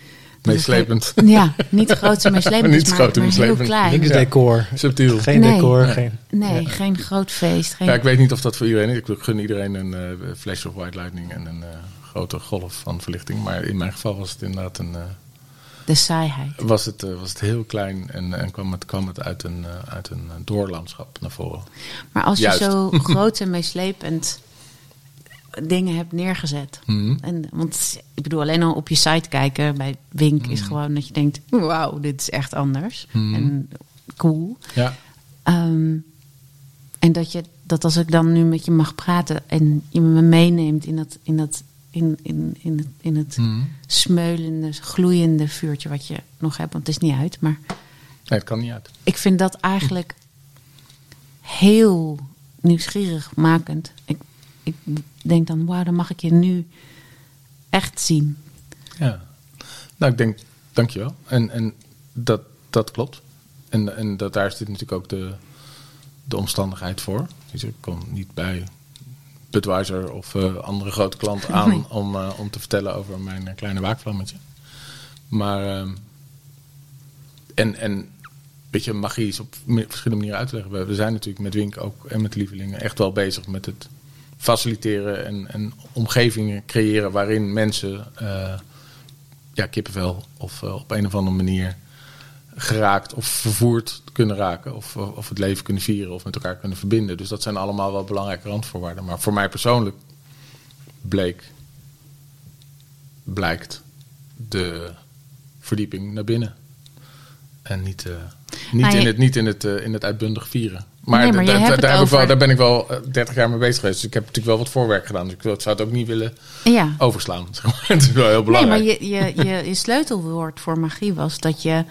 Meeslepend. Ja, niet groot en meeslepend Niet maar, groot en maar heel meeslepend. klein. Niks Ja. decor. Subtiel. Geen Nee. decor. Nee. Geen, Nee, Ja. geen groot feest. Geen... Ja, ik weet niet of dat voor iedereen is. Ik gun iedereen een eh, flash of white lightning en een eh, grote golf van verlichting. Maar in mijn geval was het inderdaad een, eh, De saaiheid. was het, was het heel klein en, en kwam, het, kwam het uit een, uit een doorlandschap naar voren. Maar als je zo groot en meeslepend dingen hebt neergezet. Mhm. En, want ik bedoel, alleen al op je site kijken bij Wink is gewoon dat je denkt: wauw, dit is echt anders. Mhm. En cool. Ja. Ehm, en dat, je, dat als ik dan nu met je mag praten en je me meeneemt in dat, in dat in, in, in het, in het Mhm. smeulende, gloeiende vuurtje wat je nog hebt, want het is niet uit. Maar Nee, het kan niet uit. ik vind dat eigenlijk heel nieuwsgierig makend. Ik, ik denk dan, wauw, dan mag ik je nu echt zien. Ja. Nou, ik denk, dankjewel. En, en dat, dat klopt. En, en dat, daar zit natuurlijk ook de, de omstandigheid voor. Dus ik kom niet bij Budweiser of eh, andere grote klanten aan Nee. om, eh, om te vertellen over mijn eh, kleine waakvlammetje. Maar, ehm, en, en weet je, magie is op verschillende manieren uit te leggen. We, we zijn natuurlijk met Wink ook en met lievelingen echt wel bezig met het faciliteren en, en omgevingen creëren waarin mensen eh, ja, kippenvel of eh, op een of andere manier geraakt of vervoerd kunnen raken. Of, of het leven kunnen vieren of met elkaar kunnen verbinden. Dus dat zijn allemaal wel belangrijke randvoorwaarden. Maar voor mij persoonlijk bleek, blijkt de verdieping naar binnen. En niet, eh, niet, je- in, het, niet in, het, eh, in het uitbundig vieren. Maar, Nee, maar daar, wel, daar ben ik wel eh, 30 jaar mee bezig geweest. Dus ik heb natuurlijk wel wat voorwerk gedaan. Dus ik zou het ook niet willen Ja. overslaan. het is wel heel Nee, belangrijk. maar je, je, je, je sleutelwoord voor magie was dat je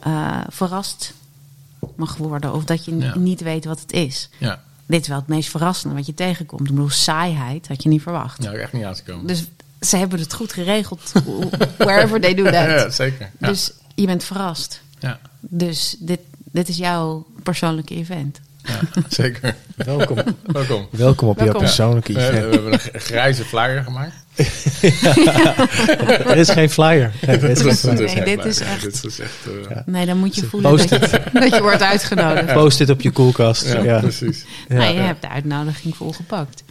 eh, verrast mag worden. Of dat je Ja. niet weet wat het is. Ja, Dit is wel het meest verrassende wat je tegenkomt. Ik bedoel, saaiheid had je niet verwacht. ja, echt niet aan te komen. Dus ze hebben het goed geregeld. wherever they do that. ja, zeker. Dus je bent verrast. ja, Dus dit, dit is jouw persoonlijke event. Ja, zeker. Welkom. Welkom. Welkom op jouw persoonlijke Eh, event. we hebben een grijze flyer gemaakt. Er is geen flyer. Nee, is geen Dat flyer. Nee, dit is echt- Dit is echt eh, Nee, dan moet je voelen dat je, dat je wordt uitgenodigd. Post dit op je koelkast. ja, Ja. precies. Ja. nou, je hebt de uitnodiging volgepakt.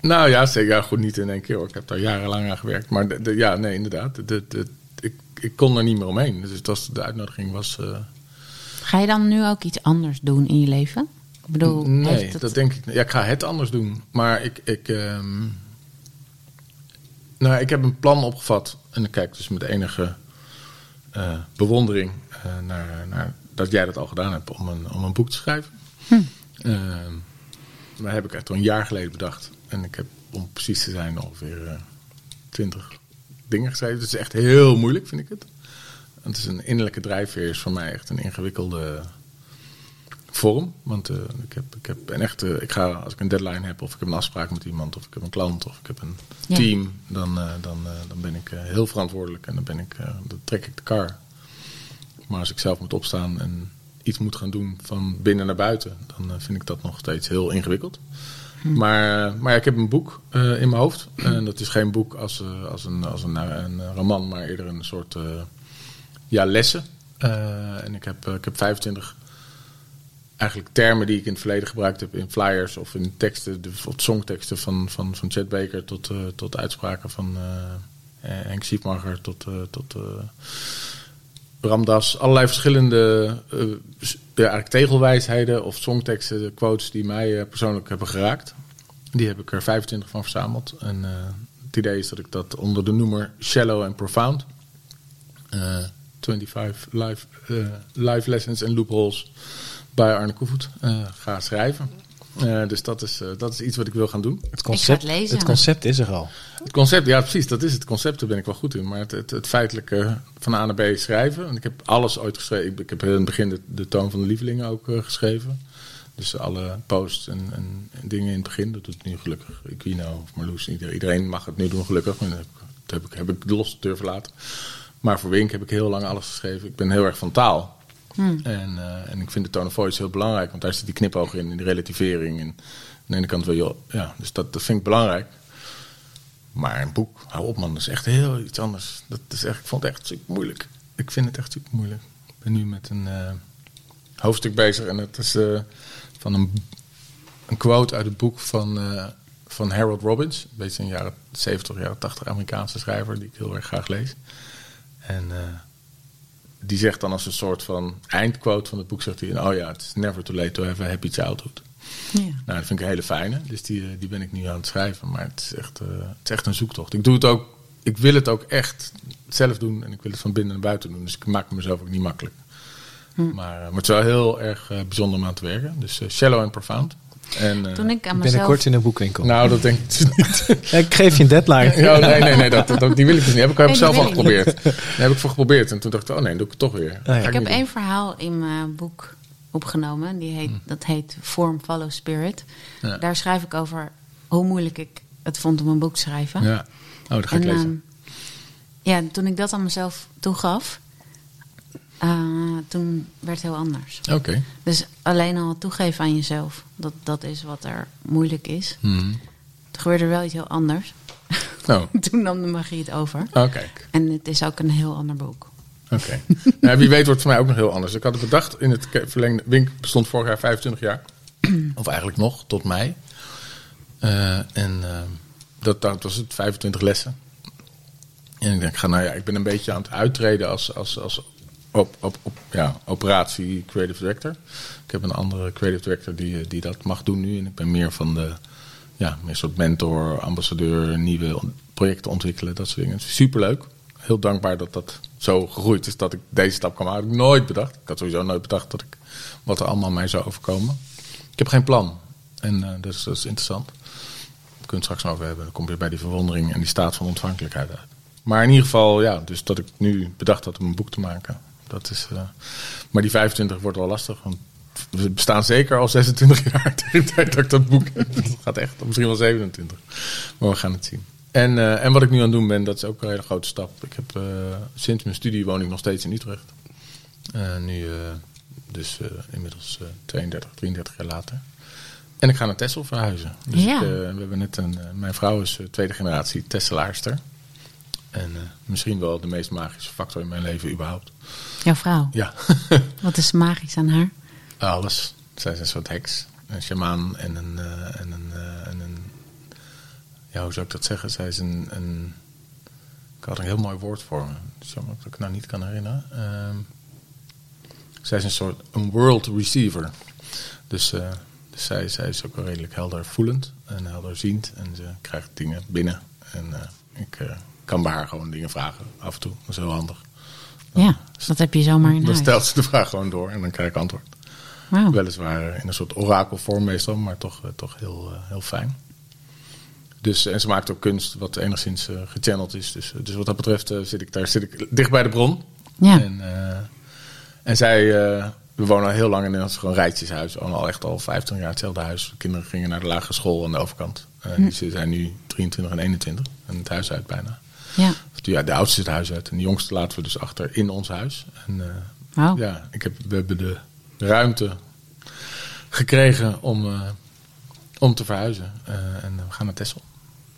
Nou ja, zeker. Ja, goed, niet in één keer hoor. Ik heb daar jarenlang aan gewerkt. Maar de, de- ja, nee, inderdaad. De, de, ik, ik kon er niet meer omheen. Dus het was, de uitnodiging was... eh, Ga je dan nu ook iets anders doen in je leven? Ik bedoel, nee, het- dat denk ik niet. Ja, ik ga het anders doen. Maar ik... ik ehm, nou, ik heb een plan opgevat. En ik kijk dus met enige eh, bewondering eh, naar, naar dat jij dat al gedaan hebt om een, om een boek te schrijven. Hm. Ehm, dat heb ik echt al een jaar geleden bedacht. En ik heb, om precies te zijn, ongeveer eh, twintig dingen geschreven. Het is echt heel moeilijk, vind ik het. Het is een innerlijke drijfveer, is voor mij echt een ingewikkelde vorm. Want eh, ik heb, ik heb een echte, ik ga als ik een deadline heb, of ik heb een afspraak met iemand, of ik heb een klant, of ik heb een Ja. team, dan, eh, dan, eh, dan ben ik eh, heel verantwoordelijk en dan ben ik, eh, dan trek ik de kar. Maar als ik zelf moet opstaan en iets moet gaan doen van binnen naar buiten, dan eh, vind ik dat nog steeds heel ingewikkeld. Maar, eh, maar ja, ik heb een boek eh, in mijn hoofd. En dat is geen boek als, eh, als, een, als een, een roman, maar eerder een soort eh, ja, lessen. Eh, en ik heb, eh, ik heb 25 eigenlijk termen die ik in het verleden gebruikt heb in flyers of in teksten, de, songteksten van, van, van Chet Baker tot, eh, tot uitspraken van eh, Henk Schiefmacher tot, eh, tot Ramdas. Allerlei verschillende eigenlijk tegelwijsheden of songteksten, quotes die mij persoonlijk hebben geraakt. Die heb ik er 25 van verzameld. En het idee is dat ik dat onder de noemer Shallow and Profound. Eh, 25 live, eh, live lessons en loopholes bij Arne Koevoet eh, ga schrijven. Eh, dus dat is, eh, dat is iets wat ik wil gaan doen. Het concept, het lezen. het concept is er al. Het concept, ja precies, dat is het concept, daar ben ik wel goed in. Maar het, het, het feitelijke van A naar B schrijven. En ik heb alles ooit geschreven. Ik, ik heb in het begin de, de toon van de lievelingen ook geschreven. Dus alle posts en, en, en dingen in het begin. Dat doet nu gelukkig Equino of Marloes. Ieder- Iedereen mag het nu doen gelukkig. Maar dat heb ik, heb ik de losse deur verlaten. Maar voor Wink heb ik heel lang alles geschreven. Ik ben heel erg van taal. En, eh, en ik vind de tone of voice heel belangrijk. Want daar zit die knipoog in, in de relativering. En aan de ene kant wil je... Ja, dus dat, dat vind ik belangrijk. Maar een boek, hou op man, dat is echt heel iets anders. Dat is echt, ik vond het echt super moeilijk. Ik vind het echt super moeilijk. Ik ben nu met een eh, hoofdstuk bezig en het is eh, van een, een quote uit het boek van, van Harold Robbins. Een beetje een jaren 70, jaren 80 Amerikaanse schrijver die ik heel erg graag lees. En eh, die zegt dan als een soort van eindquote van het boek, zegt hij, oh ja, it's never too late to have a happy childhood. Ja. Nou, dat vind ik een hele fijne. Dus die, eh, die ben ik nu aan het schrijven. Maar het is, echt, eh, het is echt een zoektocht. Ik doe het ook. Ik wil het ook echt zelf doen. En ik wil het van binnen naar buiten doen. Dus ik maak het mezelf ook niet makkelijk. Maar, eh, maar het is wel heel erg eh, bijzonder om aan te werken. Dus shallow and profound. En, eh, Toen ik aan mezelf... Binnenkort in een boekwinkel. nou, dat denk ik dus niet. ik geef je een deadline. Ja, nee, nee, nee. Dat, dat, die wil ik dus niet. Heb ik heb Nee, zelf al geprobeerd. Daar heb ik voor geprobeerd. En toen dacht ik, oh nee, doe ik het toch weer. ja. Ga Ik heb doen. één verhaal in mijn boek opgenomen. Die heet, Dat heet Form Follow Spirit. Ja. Daar schrijf ik over hoe moeilijk ik het vond om een boek te schrijven. Ja. Oh, dat ga ik En, lezen. ehm, ja, toen ik dat aan mezelf toegaf, eh, toen werd het heel anders. Oké. Dus alleen al toegeven aan jezelf, dat, dat is wat er moeilijk is. Mhm. Toen gebeurde er wel iets heel anders. Oh, toen nam de magie het over. oh, kijk. En het is ook een heel ander boek. Oké. nou, wie weet wordt het voor mij ook nog heel anders. Ik had het bedacht in het verlengde... Wink bestond vorig jaar 25 jaar. of eigenlijk nog, tot mei. Eh, en eh, dat, dat was het, 25 lessen. En ik denk, ga, nou ja, ik ben een beetje aan het uittreden als, als, als op, op, op, ja, operatie creative director. Ik heb een andere creative director die, die dat mag doen nu. En ik ben meer van de ja, meer soort mentor, ambassadeur, nieuwe projecten ontwikkelen, dat soort dingen. Superleuk. Heel dankbaar dat dat zo gegroeid is dat ik deze stap kan maken. Had ik nooit bedacht. Ik had sowieso nooit bedacht dat ik, wat er allemaal mij zou overkomen. Ik heb geen plan. En eh, dat, is, interessant. Daar kunnen we het straks over hebben. Dan kom je bij die verwondering en die staat van ontvankelijkheid uit. Maar in ieder geval, ja, dus dat ik nu bedacht had om een boek te maken. Dat is, eh, maar die 25 wordt wel lastig. Want we bestaan zeker al 26 jaar tegen de tijd dat ik dat boek heb. Het gaat echt, misschien wel 27. Maar we gaan het zien. En, eh, en wat ik nu aan het doen ben, dat is ook een hele grote stap. Ik heb, eh, sinds mijn studie woon ik nog steeds in Utrecht. Nu, dus inmiddels eh, 32, 33 jaar later. En ik ga naar Texel verhuizen. Dus Ja. ik, we hebben net een, mijn vrouw is tweede generatie Tesselaarster. En eh, misschien wel de meest magische factor in mijn leven überhaupt. Jouw vrouw. Ja, Wat is magisch aan haar? alles. Zij is een soort heks. Een shamaan en een... eh, en een, eh, en een ja, hoe zou ik dat zeggen? Zij is een... een ik had een heel mooi woord voor me. Jammer dat ik het nou niet kan herinneren. Ehm, zij is een soort een world receiver. Dus, dus zij, zij is ook wel redelijk helder voelend en helderziend. En ze krijgt dingen binnen. En ik kan bij haar gewoon dingen vragen af en toe. Dat is heel handig. Ja, dat heb je zomaar in Dan huis. stelt ze de vraag gewoon door en dan krijg ik antwoord. Weliswaar in een soort orakelvorm meestal, maar toch, eh, toch heel, eh, heel fijn. Dus, en ze maakt ook kunst wat enigszins eh, gechanneld is. Dus, dus wat dat betreft eh, zit ik daar zit ik dicht bij de bron. Ja. En, eh, en zij, eh, we wonen al heel lang in een gewoon rijtjeshuis. Al al echt al 15 jaar hetzelfde huis. De kinderen gingen naar de lagere school aan de overkant. Eh, Hm. die Ze zijn nu 23 en 21 en het huis uit bijna. Ja. Ja, de oudste het huis uit en de jongste laten we dus achter in ons huis. En, eh, ja, ik heb, we hebben de ruimte gekregen om, eh, om te verhuizen. Eh, en we gaan naar Texel.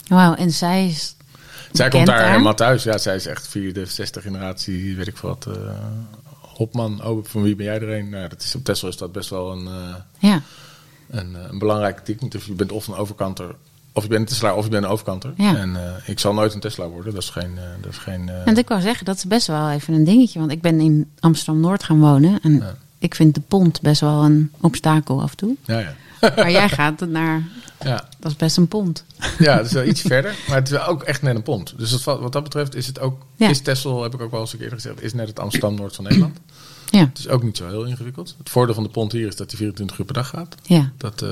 Wauw. En zij is. Zij komt daar daar? helemaal thuis. Ja, zij is echt vierde, zesde generatie, weet ik wat. Hopman, oh, van wie ben jij er een? Nou, dat is, op Texel is dat best wel een, Ja. een, een. Dus je bent of een overkanter, of je bent een Teslaar, of je bent een overkanter. Ja. En eh, ik zal nooit een Tesla worden. Dat is geen... eh, dat is geen eh, En ik wou zeggen, dat is best wel even een dingetje. Want ik ben in Amsterdam-Noord gaan wonen. En Ja. ik vind de pont best wel een obstakel af en toe. ja, ja. Maar jij gaat naar. ja. Dat is best een pont. Ja, dat is wel iets verder. Maar het is wel ook echt net een pont. Dus wat dat betreft is het ook... Ja. Is Texel, heb ik ook wel eens een keer gezegd... is net het Amsterdam-Noord van Nederland. Ja. Het is ook niet zo heel ingewikkeld. Het voordeel van de pont hier is dat hij 24 uur per dag gaat. Ja. Dat, eh,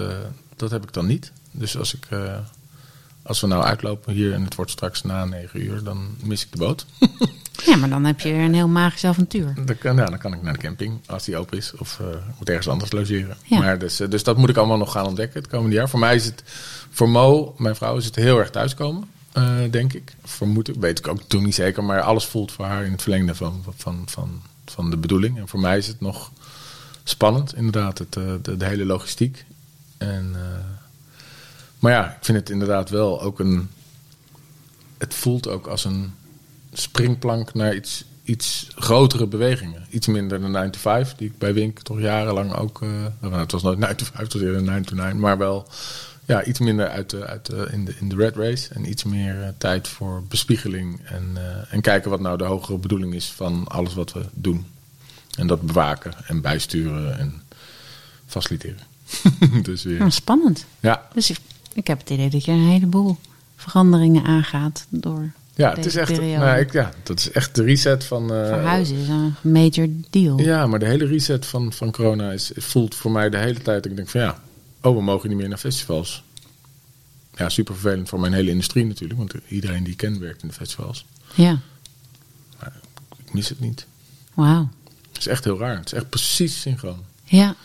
dat heb ik dan niet. Dus als, ik, eh, als we nou uitlopen hier en het wordt straks na 9 uur... dan mis ik de boot. Ja, maar dan heb je een heel magisch avontuur. Dan kan, ja, dan kan ik naar de camping als die open is. Of ik moet ergens anders logeren. Ja. Maar dus, eh, dus dat moet ik allemaal nog gaan ontdekken het komende jaar. Voor mij is het, voor Mo, mijn vrouw, is het heel erg thuiskomen. denk ik. Vermoed ik, weet ik ook toen niet zeker. Maar alles voelt voor haar in het verlengde van, van, van, van de bedoeling. En voor mij is het nog spannend, inderdaad. Het, de, de hele logistiek. En, maar ja, ik vind het inderdaad wel ook een... Het voelt ook als een springplank naar iets, iets grotere bewegingen. Iets minder de 9 to 5, die ik bij Wink toch jarenlang ook... eh, nou, het was nooit 9 to 5, het was eerder 9 to 9. Maar wel ja, iets minder uit de, uit de, in, de, in de red race. En iets meer eh, tijd voor bespiegeling. En, eh, en kijken wat nou de hogere bedoeling is van alles wat we doen. En dat bewaken en bijsturen en faciliteren. dus weer. Nou, spannend. Ja, Dus ik, heb het idee dat je een heleboel veranderingen aangaat door ja, het is echt, nou, ik, ja, dat is echt de reset van... eh, Verhuizen is een major deal. Ja, maar de hele reset van, van corona is, voelt voor mij de hele tijd. dat Ik denk van ja, oh, we mogen niet meer naar festivals. Ja, super vervelend voor mijn hele industrie natuurlijk. Want iedereen die ik ken werkt in de festivals. Ja. Ik mis het niet. Wauw. Het is echt heel raar. Het is echt precies synchroon. Ja.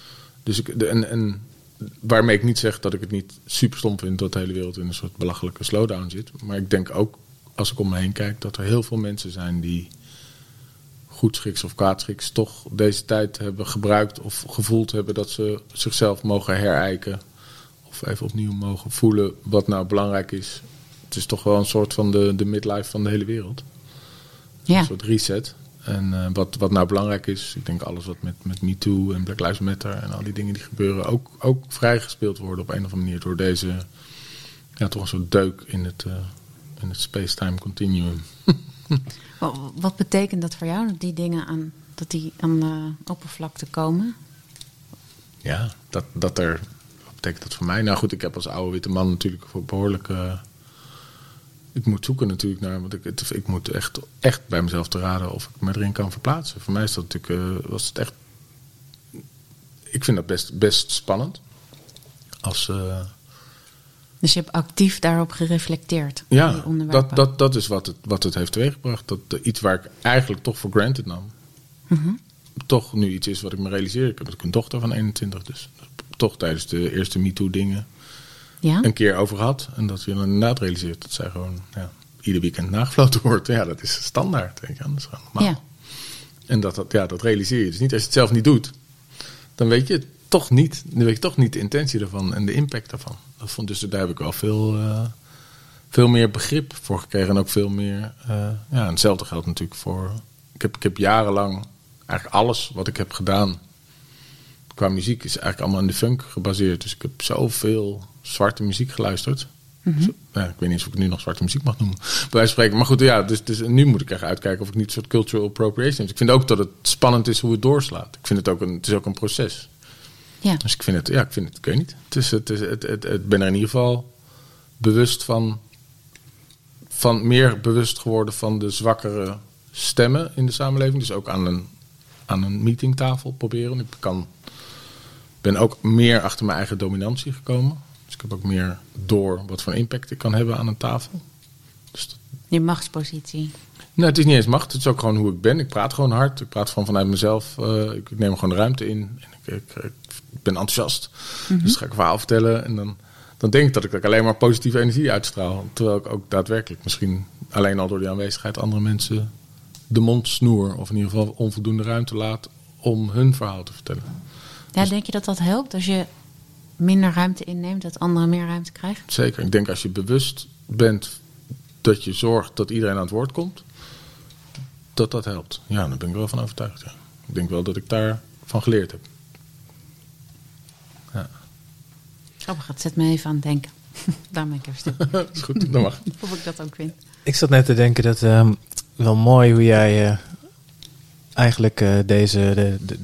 Dus ik, de, en, en waarmee ik niet zeg dat ik het niet super stom vind dat de hele wereld in een soort belachelijke slowdown zit. Maar ik denk ook, als ik om me heen kijk, dat er heel veel mensen zijn die goedschiks of kwaadschiks toch deze tijd hebben gebruikt of gevoeld hebben dat ze zichzelf mogen herijken. Of even opnieuw mogen voelen wat nou belangrijk is. Het is toch wel een soort van de, de midlife van de hele wereld. Ja. Een soort reset. En eh, wat, wat nou belangrijk is, ik denk alles wat met, met MeToo en Black Lives Matter en al die dingen die gebeuren, ook, ook vrijgespeeld worden op een of andere manier door deze, ja, toch een soort deuk in het, eh, in het space-time continuum. Wat, wat betekent dat voor jou, dat die dingen aan, dat die aan de oppervlakte komen? Ja, dat, dat er betekent dat voor mij? Nou goed, ik heb als oude witte man natuurlijk voor behoorlijk... ik moet zoeken natuurlijk naar... Want ik, het- ik moet echt, echt bij mezelf te raden of ik me erin kan verplaatsen. Voor mij is dat natuurlijk... eh, was het echt... Ik vind dat best, best spannend. Als... eh, Dus je hebt actief daarop gereflecteerd. ja, dat, dat, dat is wat het, wat het heeft teweeggebracht. Dat eh, iets waar ik eigenlijk toch voor granted nam. Mhm. Toch nu iets is wat ik me realiseer. Ik heb een dochter van 21, dus toch tijdens de eerste MeToo dingen Ja? een keer over gehad. En dat je dan inderdaad realiseert dat zij gewoon ja, ieder weekend nagefloten wordt. Ja, dat is standaard. Je, dat is gewoon normaal. Ja. En dat, dat, ja, dat realiseer je. Dus niet als je het zelf niet doet, dan weet je toch niet. Dan weet je toch niet de intentie ervan en de impact daarvan. Dat vond, dus daar heb ik wel veel, eh, veel meer begrip voor gekregen. En ook veel meer. eh, ja, en hetzelfde geldt natuurlijk voor. Ik heb, ik heb jarenlang eigenlijk alles wat ik heb gedaan qua muziek is eigenlijk allemaal in de funk gebaseerd. Dus ik heb zoveel zwarte muziek geluisterd. Ja, ik weet niet eens of ik nu nog zwarte muziek mag noemen. Bij wijze van spreken. Maar goed, ja, dus, dus nu moet ik echt uitkijken of ik niet een soort cultural appropriation. Ik vind ook dat het spannend is hoe het doorslaat. Ik vind het ook een, het is ook een proces. ja. Dus ik vind het, ja, ik vind het, ik weet niet. Het is, het is, het, het, het- ben er in ieder geval bewust van, van, meer bewust geworden van de zwakkere stemmen in de samenleving. Dus ook aan een, aan een meetingtafel proberen. Ik kan, ben ook meer achter mijn eigen dominantie gekomen. Dus ik heb ook meer door wat voor impact ik kan hebben aan een tafel. Dus dat- Je machtspositie. Nee, het is niet eens macht. Het is ook gewoon hoe ik ben. Ik praat gewoon hard. Ik praat gewoon vanuit mezelf. Eh, ik, ik neem gewoon ruimte in. En ik, ik, ik ben enthousiast. Dus ga ik een verhaal vertellen. En dan, dan denk ik dat ik alleen maar positieve energie uitstraal. Terwijl ik ook daadwerkelijk misschien alleen al door die aanwezigheid andere mensen de mond snoer. Of in ieder geval onvoldoende ruimte laat om hun verhaal te vertellen. Ja, denk je dat dat helpt als je minder ruimte inneemt, dat anderen meer ruimte krijgen? Zeker. Ik denk als je bewust bent dat je zorgt dat iedereen aan het woord komt, dat dat helpt. Ja, daar ben ik wel van overtuigd. Ja. Ik denk wel dat ik daarvan geleerd heb. Ja. Grappig, het zet me even aan het denken. Daarom ben ik even stil. dat is goed, dat mag. Of ik dat ook vind. Ik zat net te denken dat ehm, wel mooi hoe jij eh, eigenlijk eh, deze de, de,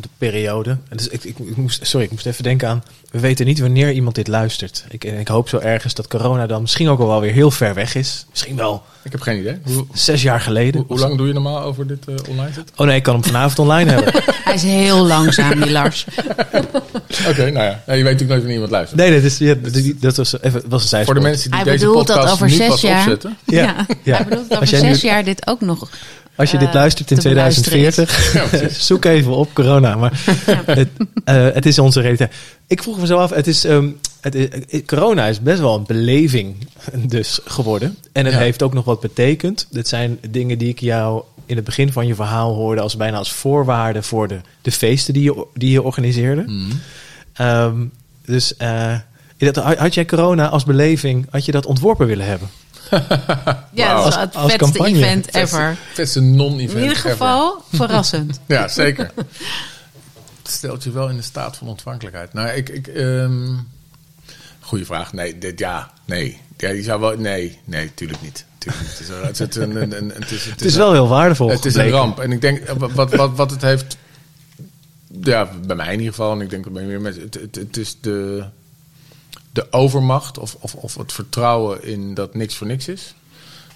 de periode. Dus ik, ik, ik moest, sorry, ik moest even denken aan. We weten niet wanneer iemand dit luistert. Ik, ik hoop zo ergens dat corona dan misschien ook al wel weer heel ver weg is. Misschien wel Ik heb geen idee. Hoe, zes jaar geleden. hoe, hoe lang doe je normaal over dit eh, online zetten? Oh nee, ik kan hem vanavond online hebben. Hij is heel langzaam, die Lars. Oké, nou ja. Ja, Je weet natuurlijk nooit wanneer iemand luistert. Nee, nee, dat, is, ja, dat- dat was even was een zijspoor. Voor de mensen die Hij deze dat podcast over nu zes pas jaar. opzetten. Ja, ja. Hij bedoelt dat Als over nu- zes jaar dit ook nog. Als je dit eh, luistert in te beluisteren is. 2040, zoek even op corona. Maar het, eh, het is onze realiteit. Ik vroeg me zo af, het is, ehm, het, is- eh, corona is best wel een beleving dus geworden. En het Ja. heeft ook nog wat betekend. Dit zijn dingen die ik jou in het begin van je verhaal hoorde als bijna als voorwaarde voor de, de feesten die je, die je organiseerde. Mhm. Ehm, dus eh, had jij corona als beleving, had je dat ontworpen willen hebben? Ja, dat is het als vetste event ever. Vetste non-event In ieder ever. geval verrassend. Ja, zeker. Het stelt je wel in de staat van ontvankelijkheid. Nou, ik. ik ehm, goeie vraag. Nee, dit, ja, nee. Ja, die zou wel. Nee, nee, tuurlijk niet. Tuurlijk niet. Het is, het is, een, een, een- het is, Het is wel heel waardevol. Het is een ramp. En ik denk, wat, wat, wat het heeft. Ja, bij mij in ieder geval. En ik denk bij meer mensen. Het, het, het is de, de overmacht of, of, of het vertrouwen in dat niks voor niks is.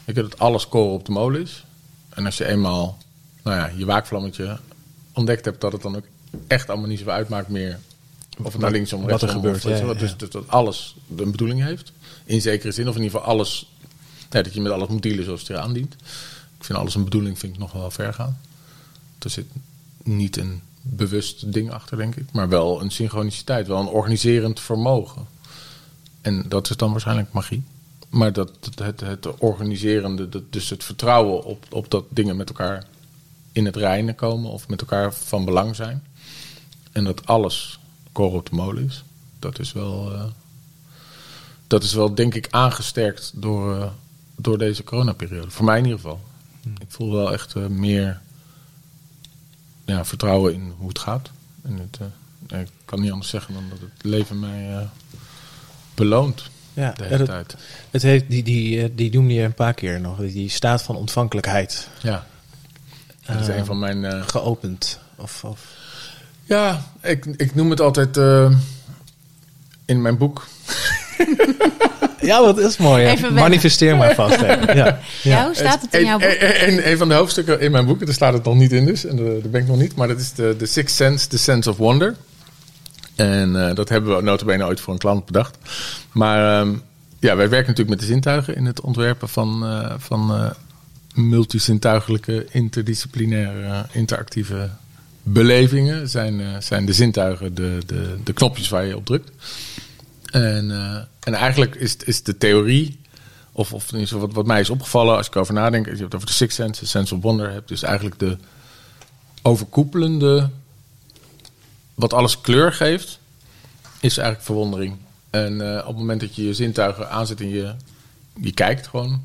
Ik denk dat alles koren op de molen is. En als je eenmaal nou ja, je waakvlammetje ontdekt hebt, dat het dan ook echt allemaal niet zoveel uitmaakt meer. Of het naar linksom, Wat er gebeurt, of, ja. Dus, dus dat alles een bedoeling heeft. In zekere zin. Of in ieder geval alles. Ja, dat je met alles moet dealen zoals het eraan dient. Ik vind alles een bedoeling vind ik nog wel ver gaan. Er zit niet een bewust ding achter, denk ik. Maar wel een synchroniciteit. Wel een organiserend vermogen. En dat is dan waarschijnlijk magie. Maar dat, het, het organiserende, dat, dus het vertrouwen op, op dat dingen met elkaar in het reinen komen of met elkaar van belang zijn. En dat alles de molen is. Dat is wel, eh, dat is wel denk ik aangesterkt door, eh, door deze coronaperiode. Voor mij in ieder geval. Ik voel wel echt eh, meer ja, vertrouwen in hoe het gaat. En het, ik kan niet anders zeggen dan dat het leven mij beloont Ja, de hele dat- tijd. Het heeft, die, die, eh, die noemde je een paar keer nog. Die- staat van ontvankelijkheid. Ja. Dat is Eh, een van mijn... eh, Geopend. Of, of. Ja, ik, ik noem het altijd. eh, in mijn boek. Ja, wat is mooi. Even. Manifesteer maar vast. hè. Ja. Ja, hoe staat het in Een- jouw boek? een- een- een van de hoofdstukken in mijn boek, daar staat het nog niet in dus, en daar daar ben ik nog niet, maar dat is de, de Sixth Sense, The Sense of Wonder. En eh, dat hebben we notabene ooit voor een klant bedacht. Maar ehm, ja, wij werken natuurlijk met de zintuigen in het ontwerpen van, eh, van eh, multizintuigelijke, interdisciplinaire, interactieve belevingen. Zijn, zijn de zintuigen de, de, de knopjes waar je op drukt. En, en eigenlijk is, is de theorie, of, of wat, wat mij is opgevallen als ik over nadenk, je het over de Sixth Sense, de Sense of Wonder hebt, dus eigenlijk de overkoepelende, wat alles kleur geeft, is eigenlijk verwondering. En eh, op het moment dat je je zintuigen aanzet en je, je kijkt gewoon,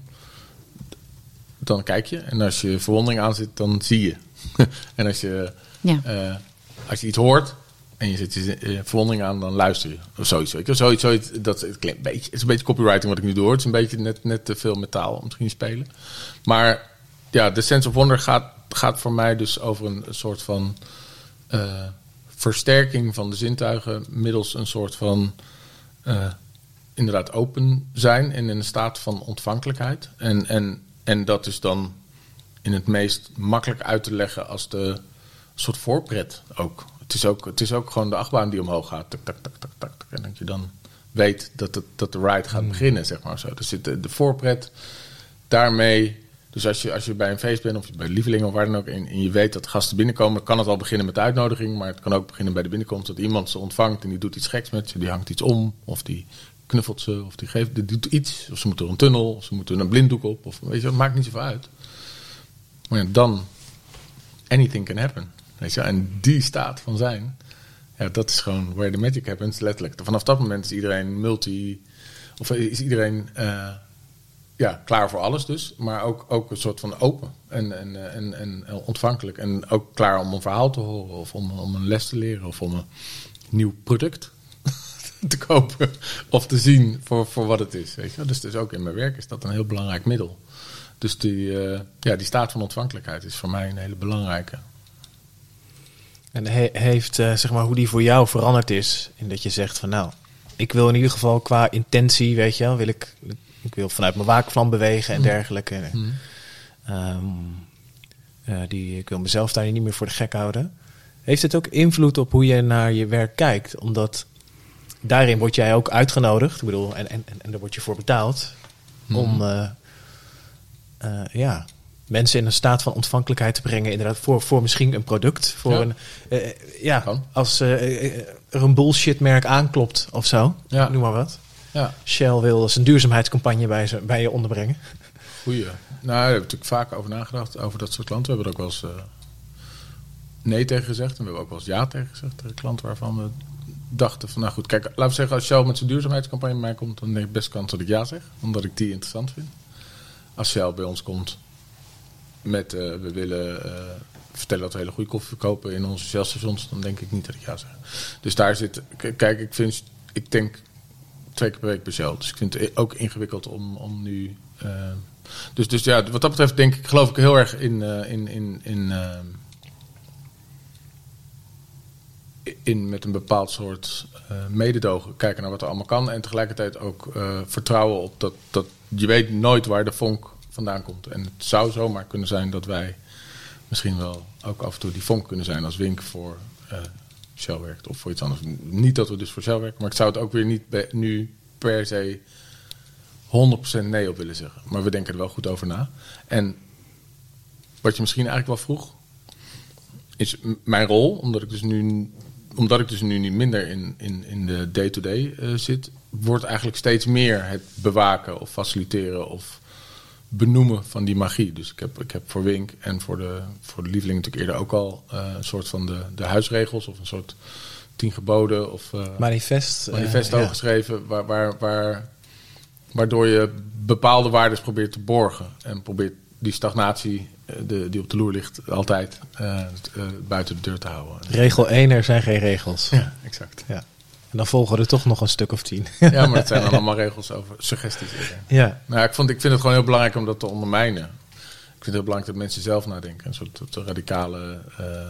dan kijk je. En als je verwondering aanzet, dan zie je. en als je, Ja. eh, als je iets hoort en je zet je eh, verwondering aan, dan luister je. Of zoiets. Weet je. Zoiets, zoiets dat, het, klinkt een beetje, het is een beetje copywriting wat ik nu doe. Het is een beetje net, net te veel metaal misschien spelen. Maar ja, de sense of wonder gaat, gaat voor mij dus over een, soort van versterking van de zintuigen middels een soort van eh, inderdaad open zijn en in een staat van ontvankelijkheid. En, en, en dat is dan in het meest makkelijk uit te leggen als de soort voorpret ook. Het is ook, het is ook gewoon de achtbaan die omhoog gaat. Tak, tak, tak, tak, tak, en dat je dan weet dat, het, dat de ride gaat beginnen, zeg maar zo. Dus zit de, de voorpret daarmee. Dus als je, als je bij een feest bent of bij lievelingen of waar dan ook en, je weet dat gasten binnenkomen, kan het al beginnen met de uitnodiging, maar het kan ook beginnen bij de binnenkomst dat iemand ze ontvangt en die doet iets geks met ze, die hangt iets om of die knuffelt ze of die geeft die doet iets of ze moeten een tunnel of ze moeten een blinddoek op of weet je, dat maakt niet zoveel uit. Maar ja, dan anything can happen. Weet je, en die staat van zijn, ja, dat is gewoon where the magic happens, letterlijk. Vanaf dat moment is iedereen multi, of is iedereen eh, ja, klaar voor alles dus, maar ook, ook een soort van open en, en, en, en ontvankelijk. En ook klaar om een verhaal te horen of om, om een les te leren of om een nieuw product te kopen of te zien voor, voor wat het is. Weet je? Dus, dus ook in mijn werk is dat een heel belangrijk middel. Dus die, eh, ja, die staat van ontvankelijkheid is voor mij een hele belangrijke. En he- heeft, eh, zeg maar, hoe die voor jou veranderd is. In dat je zegt van nou, ik wil in ieder geval qua intentie, weet je wel, wil ik, ik wil vanuit mijn waakvlam bewegen en dergelijke. Ehm, eh, die, ik wil mezelf daar niet meer voor de gek houden. Heeft het ook invloed op hoe je naar je werk kijkt? Omdat daarin word jij ook uitgenodigd. Ik bedoel, en, en, en, daar word je voor betaald. Om eh, eh, ja, mensen in een staat van ontvankelijkheid te brengen. Inderdaad, voor, voor misschien een product. Voor Ja. een, ja, als er een bullshitmerk aanklopt of zo. Ja. Noem maar wat. Ja, Shell wil zijn duurzaamheidscampagne bij, ze, bij je onderbrengen. goeie. Nou, daar hebben we natuurlijk vaak over nagedacht, over dat soort klanten. We hebben er ook wel eens eh, nee tegen gezegd. En we hebben ook wel eens ja tegen gezegd tegen klanten waarvan we dachten van... Nou goed, kijk, laten we zeggen, als Shell met zijn duurzaamheidscampagne bij mij komt... dan denk ik best kans dat ik ja zeg, omdat ik die interessant vind. Als Shell bij ons komt met... eh, we willen... eh, vertellen dat we hele goede koffie verkopen in onze Shell-stations... dan denk ik niet dat ik ja zeg. Dus daar zit... Kijk, ik vind... Ik denk twee keer per week Shell. Dus ik vind het ook ingewikkeld om, om nu... eh, dus, dus ja, wat dat betreft denk ik, geloof ik heel erg in... eh, in, in, in ehm, in met een bepaald soort eh, mededogen kijken naar wat er allemaal kan. En tegelijkertijd ook eh, vertrouwen op dat, dat je weet nooit waar de vonk vandaan komt. En het zou zomaar kunnen zijn dat wij misschien wel ook af en toe die vonk kunnen zijn als Wink voor eh, Shell werkt of voor iets anders. Niet dat we dus voor Shell werken, maar ik zou het ook weer niet nu per se 100% nee op willen zeggen. Maar we denken er wel goed over na. En wat je misschien eigenlijk wel vroeg, is mijn rol, omdat ik dus nu, omdat ik dus nu niet minder in, in, in de day-to-day eh, zit, wordt eigenlijk steeds meer het bewaken of faciliteren of benoemen van die magie. Dus ik heb, ik heb voor Wink en voor de, voor de lieveling natuurlijk eerder ook al eh, een soort van de, de huisregels of een soort tien geboden of eh, Manifest. eh, manifest ja. geschreven, waar, waar, waar, waardoor je bepaalde waarden probeert te borgen. En probeert die stagnatie de, die op de loer ligt altijd buiten de deur te houden. Regel 1, er zijn geen regels. Ja, exact. Ja. En dan volgen er toch nog een stuk of tien. Ja, maar dat zijn dan allemaal regels over suggesties. ja. Nou, ik, vond, ik vind het gewoon heel belangrijk om dat te ondermijnen. Ik vind het heel belangrijk dat mensen zelf nadenken. Een soort, radicale eh,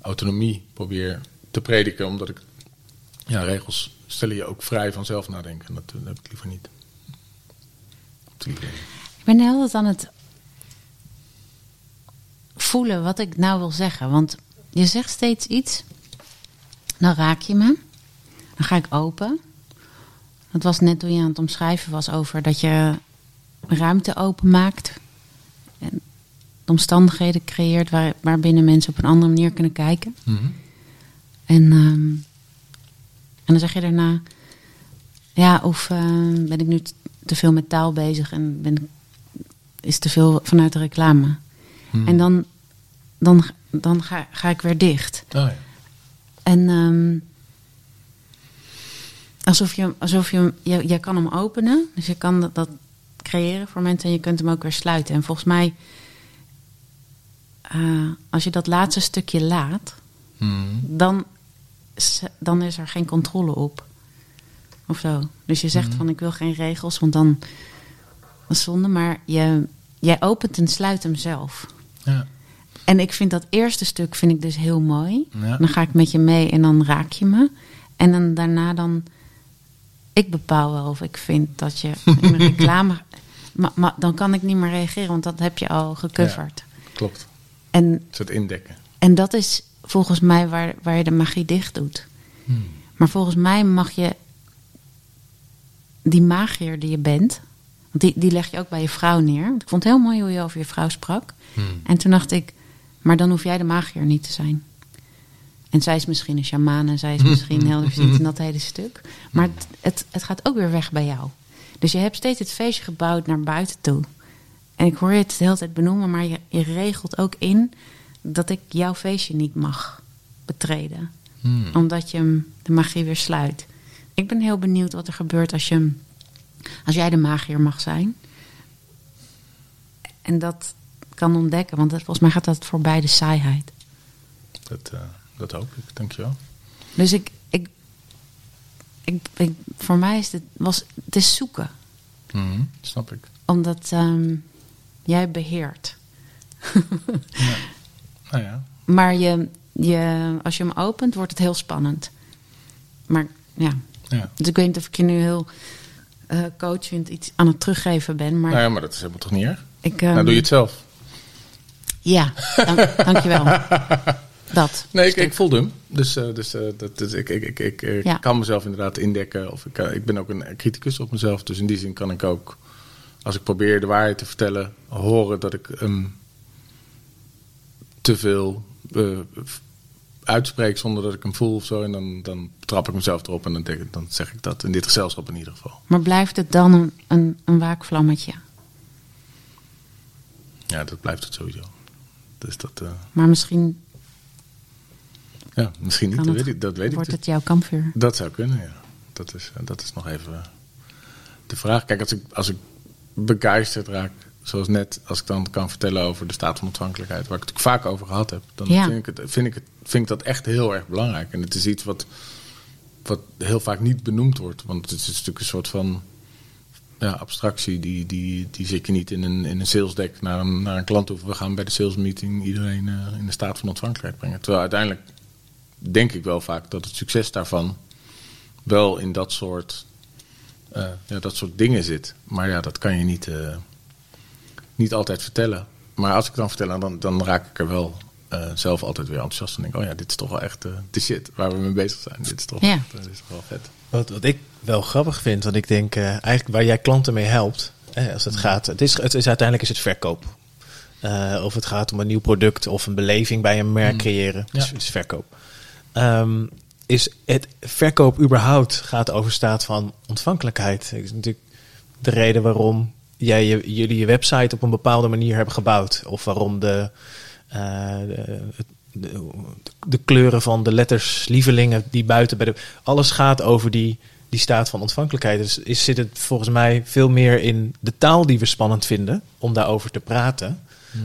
autonomie probeer te prediken. Omdat ik ja, regels stellen je ook vrij van zelf nadenken. Dat, dat heb ik liever niet. Ik ben heel wat aan het voelen wat ik nou wil zeggen. Want je zegt steeds iets. Dan raak je me. Dan ga ik open. Dat was net toen je aan het omschrijven was over dat je ruimte openmaakt. En de omstandigheden creëert waar, waarbinnen mensen op een andere manier kunnen kijken. En, ehm, en dan zeg je daarna, ja, of eh, ben ik nu te veel met taal bezig en ben, is te veel vanuit de reclame. Hmm. En dan, dan, dan ga, ga ik weer dicht. Oh, ja. En ehm, alsof je, alsof je, je, je kan hem openen, dus je kan dat, dat creëren voor mensen en je kunt hem ook weer sluiten. En volgens mij, eh, als je dat laatste stukje laat, Hmm. dan, dan is er geen controle op. Of zo. Dus je zegt van ik wil geen regels, want dan is zonde. Maar je, jij opent en sluit hem zelf. Ja. En ik vind dat eerste stuk vind ik dus heel mooi. Ja. Dan ga ik met je mee en dan raak je me. En dan daarna dan... Ik bepaal wel of ik vind dat je in een reclame... Maar, maar dan kan ik niet meer reageren, want dat heb je al gecoverd. Klopt. En, soort indekken. en dat is volgens mij waar, waar je de magie dicht doet. Maar volgens mij mag je die magier die je bent... Want die, die leg je ook bij je vrouw neer. Ik vond het heel mooi hoe je over je vrouw sprak. En toen dacht ik, maar dan hoef jij de magier niet te zijn. En zij is misschien een shamaan en zij is misschien heel in dat hele stuk. Maar het, het, het gaat ook weer weg bij jou. Dus je hebt steeds het feestje gebouwd naar buiten toe. En ik hoor je het de hele tijd benoemen, maar je, je regelt ook in dat ik jouw feestje niet mag betreden. Hmm. Omdat je hem de magie weer sluit. Ik ben heel benieuwd wat er gebeurt als, je, als jij de magier mag zijn. En dat kan ontdekken, want volgens mij gaat dat voorbij de saaiheid. Dat, eh, dat hoop ik. Dankjewel. Dus ik, ik, ik, ik, voor mij is het, was, het is zoeken. Mhm. Snap ik. Omdat ehm, jij beheert. Nou ja. Maar je, je, als je hem opent, wordt het heel spannend. Maar ja, ja. dus ik weet niet of ik je nu heel eh coachend iets aan het teruggeven ben. Maar Nou ja, maar dat is helemaal toch niet erg? ik... ehm, nou, doe je het zelf. Ja, dank, dankjewel. Dat. Nee, ik, ik voelde hem. Dus, eh, dus, eh, dat, dus ik, ik, ik, ik, Ja. kan mezelf inderdaad indekken. Of ik, eh, ik ben ook een criticus op mezelf. Dus in die zin kan ik ook, als ik probeer de waarheid te vertellen, horen dat ik hem te veel uitspreek zonder dat ik hem voel of zo. En dan, dan trap ik mezelf erop en dan, denk ik, dan zeg ik dat in dit gezelschap in ieder geval. Maar blijft het dan een, een, een waakvlammetje? Ja, dat blijft het sowieso. Dus dat, Maar misschien ja, misschien niet, dat het, weet ik, dat weet ik wordt dus. het jouw kampvuur. Dat zou kunnen, ja. Dat is, eh, dat is nog even eh, de vraag. Kijk, als ik, als ik begeisterd raak, zoals net, als ik dan kan vertellen over de staat van ontvankelijkheid, waar ik het vaak over gehad heb, dan Ja. vind, ik het, vind, ik het, vind ik dat echt heel erg belangrijk. En het is iets wat, wat heel vaak niet benoemd wordt. Want het is natuurlijk een soort van ja, abstractie. Die, die, die zit je niet in een, in een sales deck naar een, naar een klant toe. We gaan bij de sales meeting iedereen eh, in de staat van ontvankelijkheid brengen. Terwijl uiteindelijk denk ik wel vaak dat het succes daarvan wel in dat soort, eh, ja, dat soort dingen zit. Maar ja, dat kan je niet, eh, niet altijd vertellen. Maar als ik het dan vertel, dan, dan raak ik er wel eh, zelf altijd weer enthousiast van. Denk, oh ja, dit is toch wel echt eh, de shit waar we mee bezig zijn. Dit is toch, Ja. echt, dit is toch wel vet. Wat, wat ik wel grappig vind, want ik denk eh, eigenlijk waar jij klanten mee helpt, eh, als het gaat, het is, het is uiteindelijk is het verkoop. Eh, of het gaat om een nieuw product of een beleving bij een merk creëren, Ja. dus het is verkoop. Ehm, is het verkoop überhaupt gaat over staat van ontvankelijkheid? Dat is natuurlijk de reden waarom jij je, jullie je website op een bepaalde manier hebben gebouwd, of waarom de, eh, de, de, de kleuren van de letters lievelingen die buiten bij de. Alles gaat over die, die staat van ontvankelijkheid. Dus is, zit het volgens mij veel meer in de taal die we spannend vinden om daarover te praten.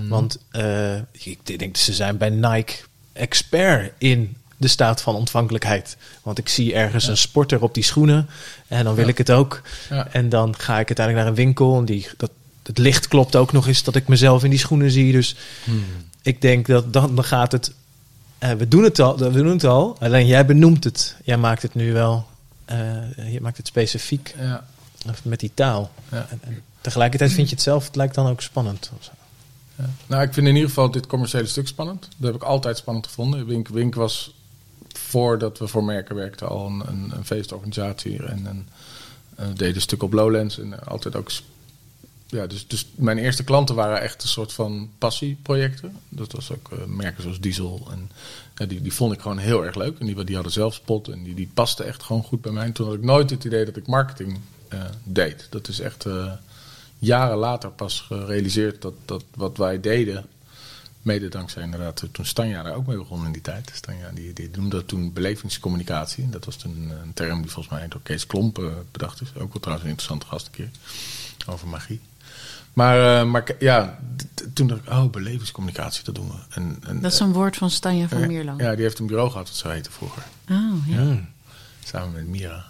Want eh, ik denk ze zijn bij Nike expert in de staat van ontvankelijkheid. Want ik zie ergens een sporter op die schoenen en dan wil Ja. ik het ook. Ja. En dan ga ik uiteindelijk naar een winkel en die, dat, het licht klopt ook nog eens dat ik mezelf in die schoenen zie. Dus ik denk dat dan, dan gaat het eh, we, doen het al, we doen het al, alleen jij benoemt het. Jij maakt het nu wel, eh, je maakt het specifiek Ja. met die taal. En, en tegelijkertijd vind je het zelf, het lijkt dan ook spannend. Ja. Nou, ik vind in ieder geval dit commerciële stuk spannend. Dat heb ik altijd spannend gevonden. Wink, Wink was voordat we voor merken werkten al een, een, feestorganisatie en een, eh, deden een stuk op Lowlands en eh, altijd ook. Ja, dus, dus mijn eerste klanten waren echt een soort van passieprojecten. Dat was ook eh, merken zoals Diesel. En die, die vond ik gewoon heel erg leuk. En die, die hadden zelf spot en die, die pasten echt gewoon goed bij mij. En toen had ik nooit het idee dat ik marketing deed. Dat is echt jaren later pas gerealiseerd dat, dat wat wij deden. Mede dankzij inderdaad, eh, toen Stanja daar ook mee begon in die tijd. Stanja die, die noemde dat toen belevingscommunicatie. Dat was toen eh, een term die volgens mij door Kees Klomp eh, bedacht is. Ook wel trouwens een interessante gast een keer. Over magie. Maar, maar ja, toen dacht ik, oh, belevingscommunicatie, dat doen we. En, en, Dat is een woord van Stanja van Mierlo. Ja, die heeft een bureau gehad, dat zo heette vroeger. Oh, ja. Samen met Mira.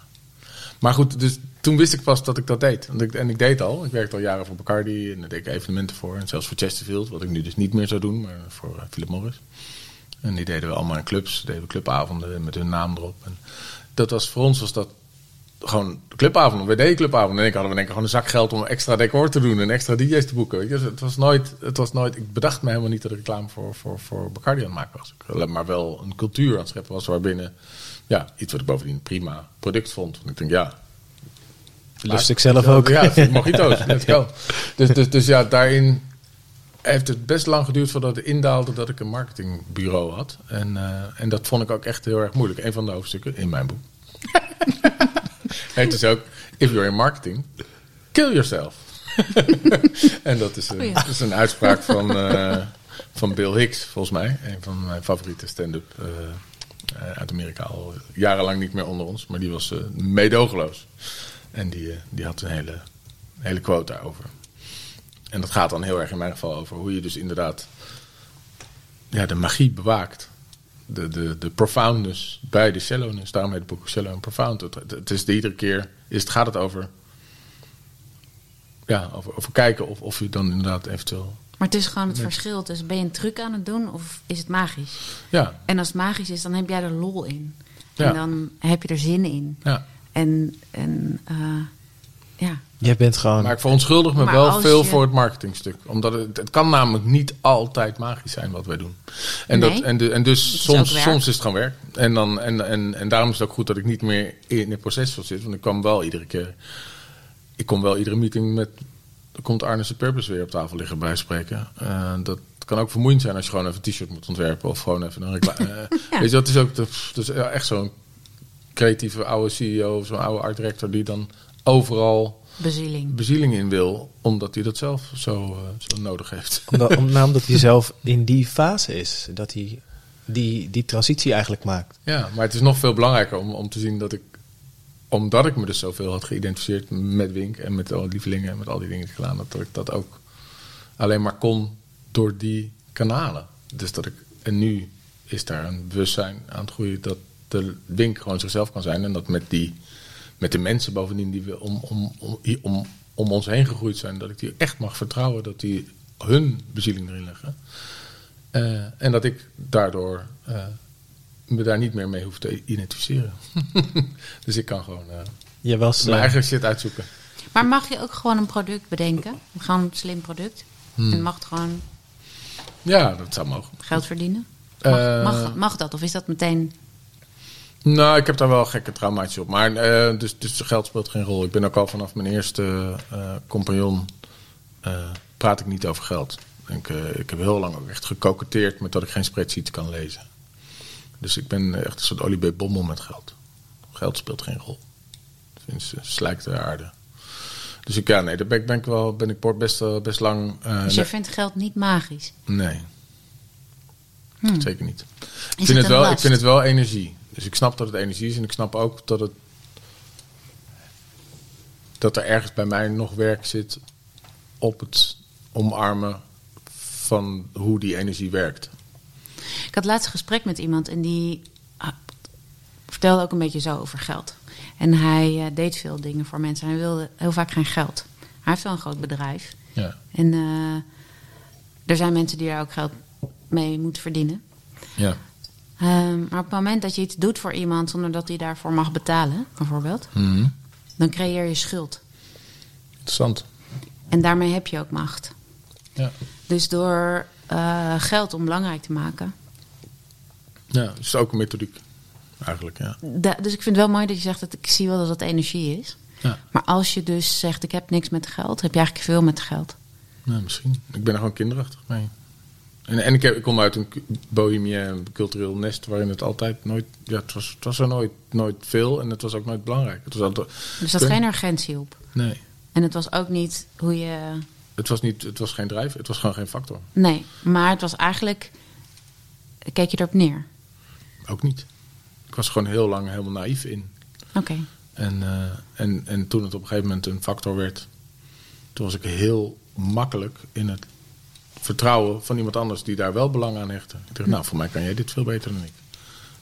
Maar goed, dus toen wist ik pas dat ik dat deed. Want ik, en ik deed al. Ik werkte al jaren voor Bacardi en daar deed ik evenementen voor. En zelfs voor Chesterfield, wat ik nu dus niet meer zou doen, maar voor eh, Philip Morris. En die deden we allemaal in clubs. Deden we clubavonden met hun naam erop. En dat was, voor ons was dat gewoon clubavonden. We deden clubavonden. En ik hadden we denk ik gewoon een zak geld om extra decor te doen en extra DJ's te boeken. Dus het was nooit, het was nooit, ik bedacht me helemaal niet dat ik reclame voor, voor, voor Bacardi aan het maken was. Maar wel een cultuur aan het scheppen was waarbinnen, ja, iets wat ik bovendien prima product vond. Want ik denk, ja, Lust ik zelf ook. ja, mojito's, let's go. Dus, dus, dus ja, daarin heeft het best lang geduurd voordat het indaalde dat ik een marketingbureau had. En, eh, en dat vond ik ook echt heel erg moeilijk. Een van de hoofdstukken in mijn boek. Heet dus ook, if you're in marketing, kill yourself. en dat is, een, dat is een uitspraak van, eh, van Bill Hicks, volgens mij. Een van mijn favoriete stand-up eh, uit Amerika. Al jarenlang niet meer onder ons, maar die was meedogenloos. En die, eh, die had een hele, hele quote daarover. En dat gaat dan heel erg in mijn geval over hoe je dus inderdaad ja, de magie bewaakt. De, de, de profoundness bij de cello. Daarom heet het boek Cello en Profound. Het, het, is de iedere keer is het, gaat het over, ja, over, over kijken of, of je dan inderdaad eventueel... Maar het is gewoon het verschil tussen ben je een truc aan het doen of is het magisch? Ja, En als het magisch is, dan heb jij er lol in. Ja. En dan heb je er zin in. ja. En, en eh, ja. Jij bent gewoon... Maar ik verontschuldig me Maar wel veel je- voor het marketingstuk. Omdat het, het kan namelijk niet altijd magisch zijn wat wij doen. En, dat, en, de, en dus is soms, werk. soms is het gewoon werk. En, dan, en, en, en daarom is het ook goed dat ik niet meer in het proces zitten. Want ik kwam wel iedere keer... Ik kom wel iedere meeting met... Dan komt Arne's Purpose weer op tafel liggen bij spreken. Eh, dat kan ook vermoeiend zijn als je gewoon even een t-shirt moet ontwerpen. Of gewoon even een reclame. eh, Ja. Weet je, dat is ook dat is echt zo'n creatieve oude CEO... of zo'n oude art director die dan overal Bezieling. bezieling in wil, omdat hij dat zelf zo, eh, zo nodig heeft. Omdat, om, nou, omdat hij zelf in die fase is. Dat hij die, die transitie eigenlijk maakt. Ja, maar het is nog veel belangrijker om, om te zien dat ik, omdat ik me dus zoveel had geïdentificeerd met Wink en met al die lievelingen en met al die dingen die ik gedaan had, dat ik dat ook alleen maar kon door die kanalen. Dus dat ik, en nu is daar een bewustzijn aan het groeien dat de Wink gewoon zichzelf kan zijn en dat met die, met de mensen bovendien die we om, om, om, om, om ons heen gegroeid zijn, dat ik die echt mag vertrouwen dat die hun bezieling erin leggen. Eh, en dat ik daardoor eh, me daar niet meer mee hoef te identificeren. dus ik kan gewoon eh, Je was... mijn eigen shit uitzoeken. Maar mag je ook gewoon een product bedenken? Gewoon een slim product? Hmm. En mag het gewoon Ja, dat zou mogen. geld verdienen? Mag, mag, mag dat? Of is dat meteen... Nou, ik heb daar wel gekke traumaatjes op. Maar eh, dus, dus geld speelt geen rol. Ik ben ook al vanaf mijn eerste eh, compagnon... eh, praat ik niet over geld. Ik, ik heb heel lang ook echt gekoketteerd met dat ik geen spreadsheets kan lezen. Dus ik ben echt een soort Olivier Bommel met geld. Geld speelt geen rol. Ze slijkt de aarde. Dus ik, ja, nee, daar ben ik, ben ik wel ben ik best, best lang... Dus je nee, vindt geld niet magisch? nee, Hmm. zeker niet. Ik vind, het wel, ik vind het wel energie. Dus ik snap dat het energie is en ik snap ook dat het. dat er ergens bij mij nog werk zit op het omarmen van hoe die energie werkt. Ik had laatst een gesprek met iemand en die ah, vertelde ook een beetje zo over geld. En hij eh, deed veel dingen voor mensen. Hij wilde heel vaak geen geld. Hij heeft wel een groot bedrijf. Ja. En eh, er zijn mensen die daar ook geld mee moeten verdienen. Ja. Ehm, maar op het moment dat je iets doet voor iemand zonder dat hij daarvoor mag betalen, bijvoorbeeld, Mhm. dan creëer je schuld. Interessant. En daarmee heb je ook macht. Ja. Dus door eh, geld onbelangrijk te maken. ja, dat is ook een methodiek. Eigenlijk, ja. Da- dus ik vind het wel mooi dat je zegt dat ik zie wel dat het energie is. Ja, Maar als je dus zegt ik heb niks met geld, heb je eigenlijk veel met geld. ja misschien. Ik ben er gewoon kinderachtig mee. En, en ik, heb, ik kom uit een cu- bohemien cultureel nest waarin het altijd nooit... Ja, het was, het was er nooit, nooit veel en het was ook nooit belangrijk. Het was altijd, Er zat Kun- geen urgentie op. nee, En het was ook niet hoe je. het was, niet, het was geen drijf, het was gewoon geen factor. Nee, maar het was eigenlijk. Keek je erop neer? Ook niet. Ik was gewoon heel lang helemaal naïef in. Oké. En, eh, en, en toen het op een gegeven moment een factor werd, toen was ik heel makkelijk in het vertrouwen van iemand anders die daar wel belang aan hechtte. Ik dacht, nou, voor mij kan jij dit veel beter dan ik.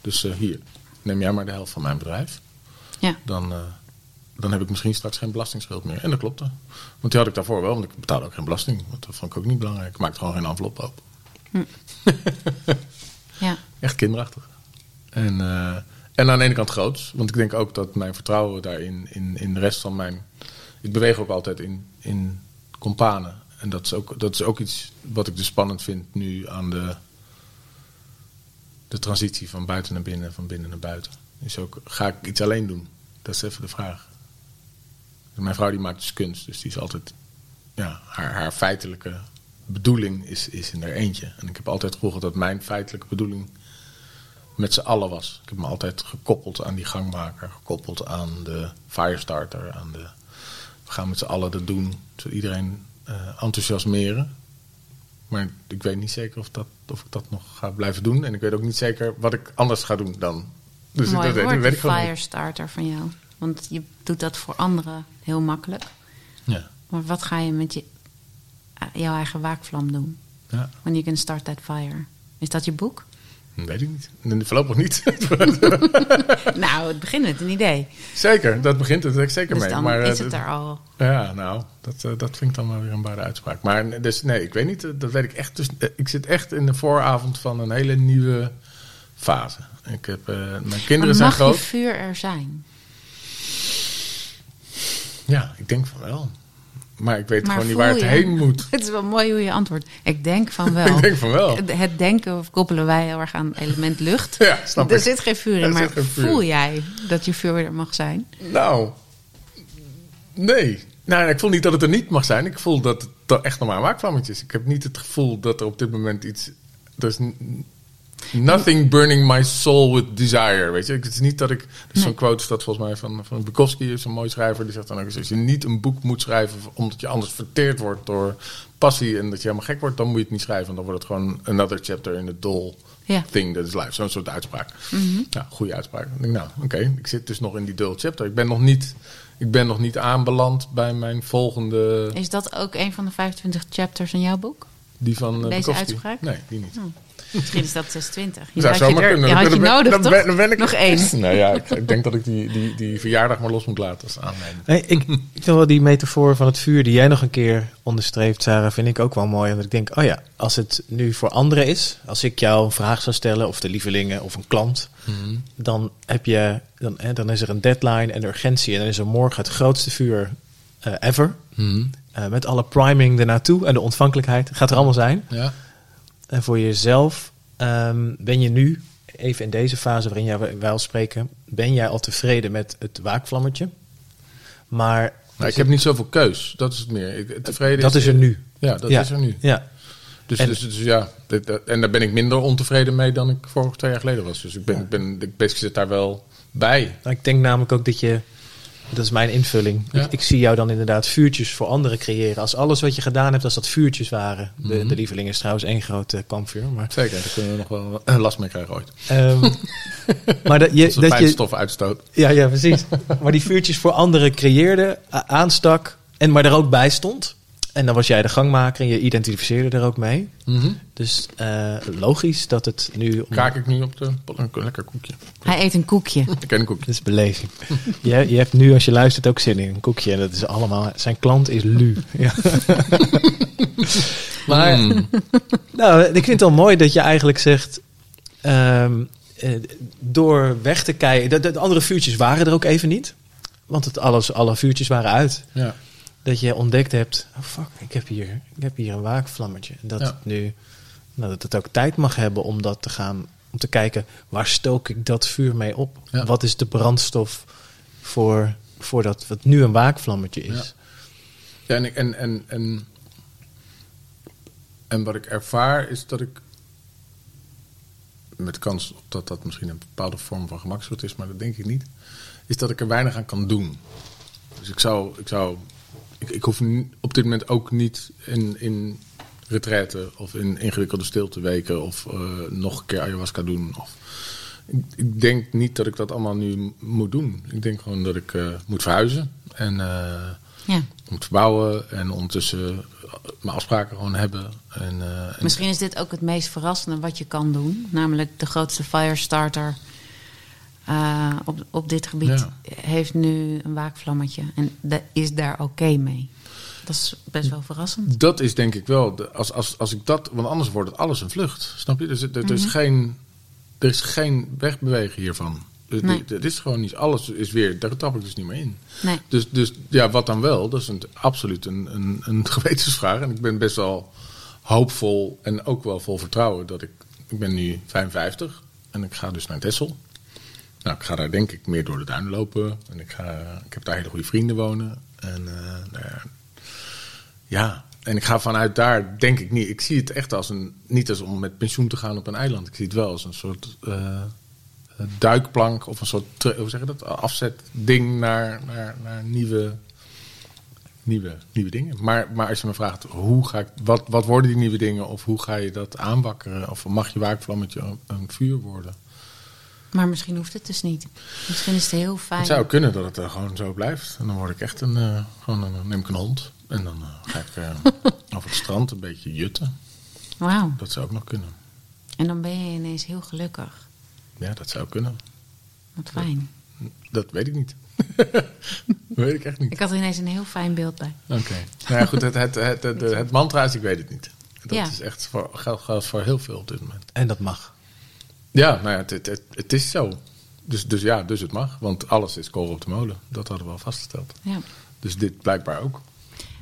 Dus eh, hier, neem jij maar de helft van mijn bedrijf. Ja. Dan, eh, dan heb ik misschien straks geen belastingsschuld meer. En dat klopte. Want die had ik daarvoor wel, want ik betaalde ook geen belasting. Want dat vond ik ook niet belangrijk. Ik maakte gewoon geen envelop open. Ja. Echt kinderachtig. En, eh, en aan de ene kant groots. Want ik denk ook dat mijn vertrouwen daarin, in, in de rest van mijn... Ik beweeg ook altijd in, in companen. En dat is, ook, dat is ook iets wat ik dus spannend vind nu aan de, de transitie van buiten naar binnen, van binnen naar buiten. Is ook, ga ik iets alleen doen? Dat is even de vraag. Mijn vrouw die maakt dus kunst, dus die is altijd... Ja, haar, haar feitelijke bedoeling is, is in haar eentje. En ik heb altijd gevoeld dat mijn feitelijke bedoeling met z'n allen was. Ik heb me altijd gekoppeld aan die gangmaker, gekoppeld aan de firestarter, aan de... We gaan met z'n allen dat doen, zodat iedereen eh, enthousiasmeren. Maar ik weet niet zeker of, dat, of ik dat nog ga blijven doen. En ik weet ook niet zeker wat ik anders ga doen dan. Dus Mooi dat woord, weet ik gewoon firestarter van jou. Want je doet dat voor anderen heel makkelijk. Ja. Maar wat ga je met je, eh, jouw eigen waakvlam doen? ja, When you can start that fire. Is dat je boek? Weet ik niet. Voorlopig niet. nou, het begint met een idee. zeker, dat begint het ik zeker Dus mee. dan maar, eh, is het dat- er al. Ja, nou, dat, eh, dat vind ik dan wel weer een bare uitspraak. Maar dus, nee, ik weet niet, eh, dat weet ik echt. Dus, eh, ik zit echt in de vooravond van een hele nieuwe fase. Ik heb, eh, mijn Maar kinderen zijn mag je groot. vuur er zijn? Ja, ik denk van wel. Maar ik weet Maar gewoon niet waar het je? heen moet. Het is wel mooi hoe je antwoordt. Ik denk van wel. Ik denk van wel. Het- denken koppelen wij heel erg aan element lucht. Ja, snap er ik. zit geen vuur in, Er maar vuur. voel jij dat je vuur er mag zijn? Nou, nee. Nou, ik voel niet dat het er niet mag zijn. Ik voel dat het echt nog maar een is. Ik heb niet het gevoel dat er op dit moment iets... nothing burning my soul with desire, weet je. Het is niet dat ik... Nee. zo'n quote, dat volgens mij van, van Bukowski, is een mooi schrijver. Die zegt dan ook eens, als je niet een boek moet schrijven... omdat je anders verteerd wordt door passie... en dat je helemaal gek wordt, dan moet je het niet schrijven. Dan wordt het gewoon another chapter in the dull Ja. thing that is life. Zo'n soort uitspraak. Ja, goede uitspraak. Ik denk, nou, oké, ik zit dus nog in die dull chapter. Ik ben nog niet, ik ben nog niet aanbeland bij mijn volgende, Is dat ook een van de 25 chapters in jouw boek? die van uh, Deze Bukowski. uitspraak? Nee, die niet. Misschien is dat 26. Je Zou had je, zomaar er, kunnen. je, had je Dan ben- nodig, dan toch? ben- dan ben ik- Nog één. Nou ja, ik, ik denk dat ik die, die, die verjaardag maar los moet laten als aanleiding. Nee, ik, ik vind wel die metafoor van het vuur die jij nog een keer onderstreept, Sarah, vind ik ook wel mooi. Want ik denk, oh ja, als het nu voor anderen is, als ik jou een vraag zou stellen, of de lievelingen of een klant, dan, heb je, dan, hè, dan is er een deadline en urgentie. En dan is er morgen het grootste vuur eh, ever. Eh, met alle priming ernaartoe en de ontvankelijkheid. Gaat er allemaal zijn. Ja. En voor jezelf ehm, ben je nu, even in deze fase waarin jij, al spreken, ben jij al tevreden met het waakvlammetje. Maar Nou, ik heb niet zoveel keus. Dat is het meer. Ik, tevreden dat is er nu. Ja, dat Ja. is er nu. Ja, Dus, En- dus, dus ja, dit- dat- en daar ben ik minder ontevreden mee dan ik vorig twee jaar geleden was. Dus ik, ben, ik, ben, ik, ben- ik zit daar wel bij. Nou, ik denk namelijk ook dat je, dat is mijn invulling. Ja. Ik, ik zie jou dan inderdaad vuurtjes voor anderen creëren. Als alles wat je gedaan hebt, als dat vuurtjes waren. De, Mhm. de lieveling is trouwens één groot eh, kampvuur. Maar, Zeker, daar kunnen we nog wel last mee krijgen ooit. ehm, maar dat je, het dat je, fijnstof uitstoot. Ja, ja, precies. maar die vuurtjes voor anderen creëerde, aanstak en maar er ook bij stond. En dan was jij de gangmaker en je identificeerde er ook mee. Dus eh, logisch dat het nu... om- Kaak ik nu op de... Een lekker koekje. Hij eet een koekje. Ik ken een koekje. Dat is beleving. je, je hebt nu, als je luistert, ook zin in een koekje. En dat is allemaal... Zijn klant is Lu. Ja. maar Mm. nou, ik vind het wel mooi dat je eigenlijk zegt... ehm, eh, door weg te kijken. De, de, de andere vuurtjes waren er ook even niet. Want het alles, alle vuurtjes waren uit. Ja. Dat je ontdekt hebt, oh fuck, ik heb hier, ik heb hier een waakvlammetje. Dat Ja. het nu, nou, dat het ook tijd mag hebben om dat te gaan, om te kijken, waar stook ik dat vuur mee op? Ja. Wat is de brandstof voor, voor dat wat nu een waakvlammetje is? Ja, en, en, en, en, en wat ik ervaar is dat ik. Met kans op dat dat misschien een bepaalde vorm van gemakzucht is, maar dat denk ik niet. Is dat ik er weinig aan kan doen. Dus ik zou. Ik, zou, ik, ik hoef op dit moment ook niet in, in retraite of in ingewikkelde stilteweken of eh, nog een keer ayahuasca doen. Of, ik, ik denk niet dat ik dat allemaal nu moet doen. Ik denk gewoon dat ik eh, moet verhuizen. En. eh, Ja. moet verbouwen en ondertussen mijn afspraken gewoon hebben. En, en- Misschien is dit ook het meest verrassende wat je kan doen. Namelijk de grootste firestarter eh, op, op dit gebied Ja. heeft nu een waakvlammetje. En is daar oké mee. Dat is best wel verrassend. dat is denk ik wel, de- als, als, als ik dat, want anders wordt het alles een vlucht. Snap je? Dus er, er, is, geen, er is geen wegbewegen hiervan. Nee. dit is gewoon niet, alles is weer, daar trap ik dus niet meer in. Nee. Dus, dus ja, wat dan wel? Dat is een, absoluut een, een, een gewetensvraag. En ik ben best wel hoopvol en ook wel vol vertrouwen dat ik... Ik ben nu 55 en ik ga dus naar Texel. Nou, ik ga daar denk ik meer door de duinen lopen. En ik, ga, ik heb daar hele goede vrienden wonen. En eh, nou ja, ja, en ik ga vanuit daar, denk ik niet. Ik zie het echt als een. Niet als om met pensioen te gaan op een eiland. Ik zie het wel als een soort eh, duikplank of een soort. Hoe zeg je dat? Afzetding naar, naar, naar nieuwe, nieuwe, nieuwe dingen. Maar, maar als je me vraagt, hoe ga ik, wat, wat worden die nieuwe dingen? Of hoe ga je dat aanwakkeren? Of mag je waakvlammetje een vuur worden? Maar misschien hoeft het dus niet. Misschien is het heel fijn. Het zou kunnen dat het er gewoon zo blijft. En dan word ik echt een. eh, gewoon een, dan neem ik een hond. En dan eh, ga ik eh, over het strand een beetje jutten. Wauw. Dat zou ook nog kunnen. En dan ben je ineens heel gelukkig. Ja, dat zou kunnen. Wat fijn. Dat weet ik niet. dat weet ik echt niet. Ik had er ineens een heel fijn beeld bij. Oké. Nou ja, goed, het, het, het, het, het mantra is, ik weet het niet. Dat Ja. is echt voor, geldt, geldt voor heel veel op dit moment. En dat mag. Ja, nou ja, het, het, is zo. Dus, dus ja, dus het mag. Want alles is kool op de molen. Dat hadden we al vastgesteld. Ja. Dus dit blijkbaar ook.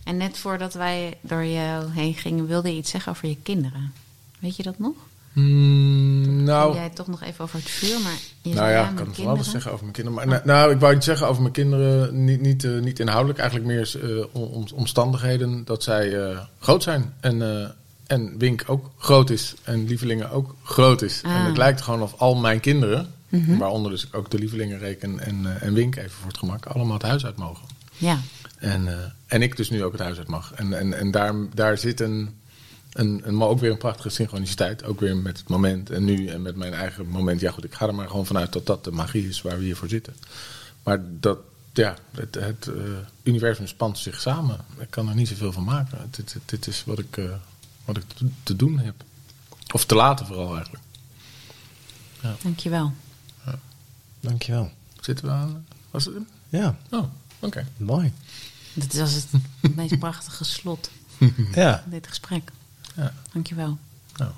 En net voordat wij door jou heen gingen, wilde je iets zeggen over je kinderen. Weet je dat nog? Mm, nou, Jij toch nog even over het vuur, maar je nou ja, ik kan van alles zeggen over mijn kinderen. Maar, nou, nou, ik wou iets zeggen over mijn kinderen. Niet, niet, eh, niet inhoudelijk, eigenlijk meer eh, om- om- omstandigheden. Dat zij eh, groot zijn. En, en Wink ook groot is. En Lievelingen ook groot is. Ah. En het lijkt gewoon of al mijn kinderen, Mhm. waaronder dus ook de Lievelingen reken en, eh, en Wink even voor het gemak, allemaal het huis uit mogen. Ja, En, eh, en ik dus nu ook het huis uit mag. En, en, en daar, daar zit een, een, een, maar ook weer een prachtige synchroniciteit. Ook weer met het moment en nu en met mijn eigen moment. Ja goed, ik ga er maar gewoon vanuit dat dat de magie is waar we hier voor zitten. Maar dat, ja, het, het eh, universum spant zich samen. Ik kan er niet zoveel van maken. Dit, dit, dit is wat ik, wat ik te, doen heb. Of te laten vooral eigenlijk. dankjewel. Dankjewel. Zitten we aan? Was het hem? Ja, Oh, oké. mooi. Dit was het meest prachtige slot Ja, van dit gesprek. Ja. Dankjewel. Nou,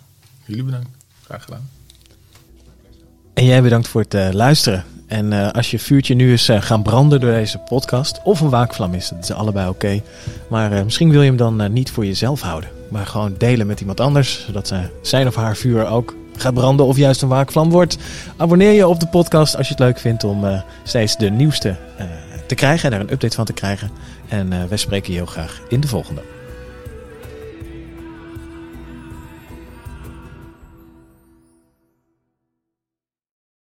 jullie bedankt. Graag gedaan. En jij bedankt voor het eh, luisteren. En eh, als je vuurtje nu is eh, gaan branden door deze podcast, of een waakvlam is, dat is allebei oké. Maar misschien wil je hem dan niet voor jezelf houden, maar gewoon delen met iemand anders, zodat zij- zijn of haar vuur ook gaat branden of juist een waakvlam wordt. Abonneer je op de podcast als je het leuk vindt om steeds de nieuwste te krijgen en er een update van te krijgen. En wij spreken je heel graag in de volgende.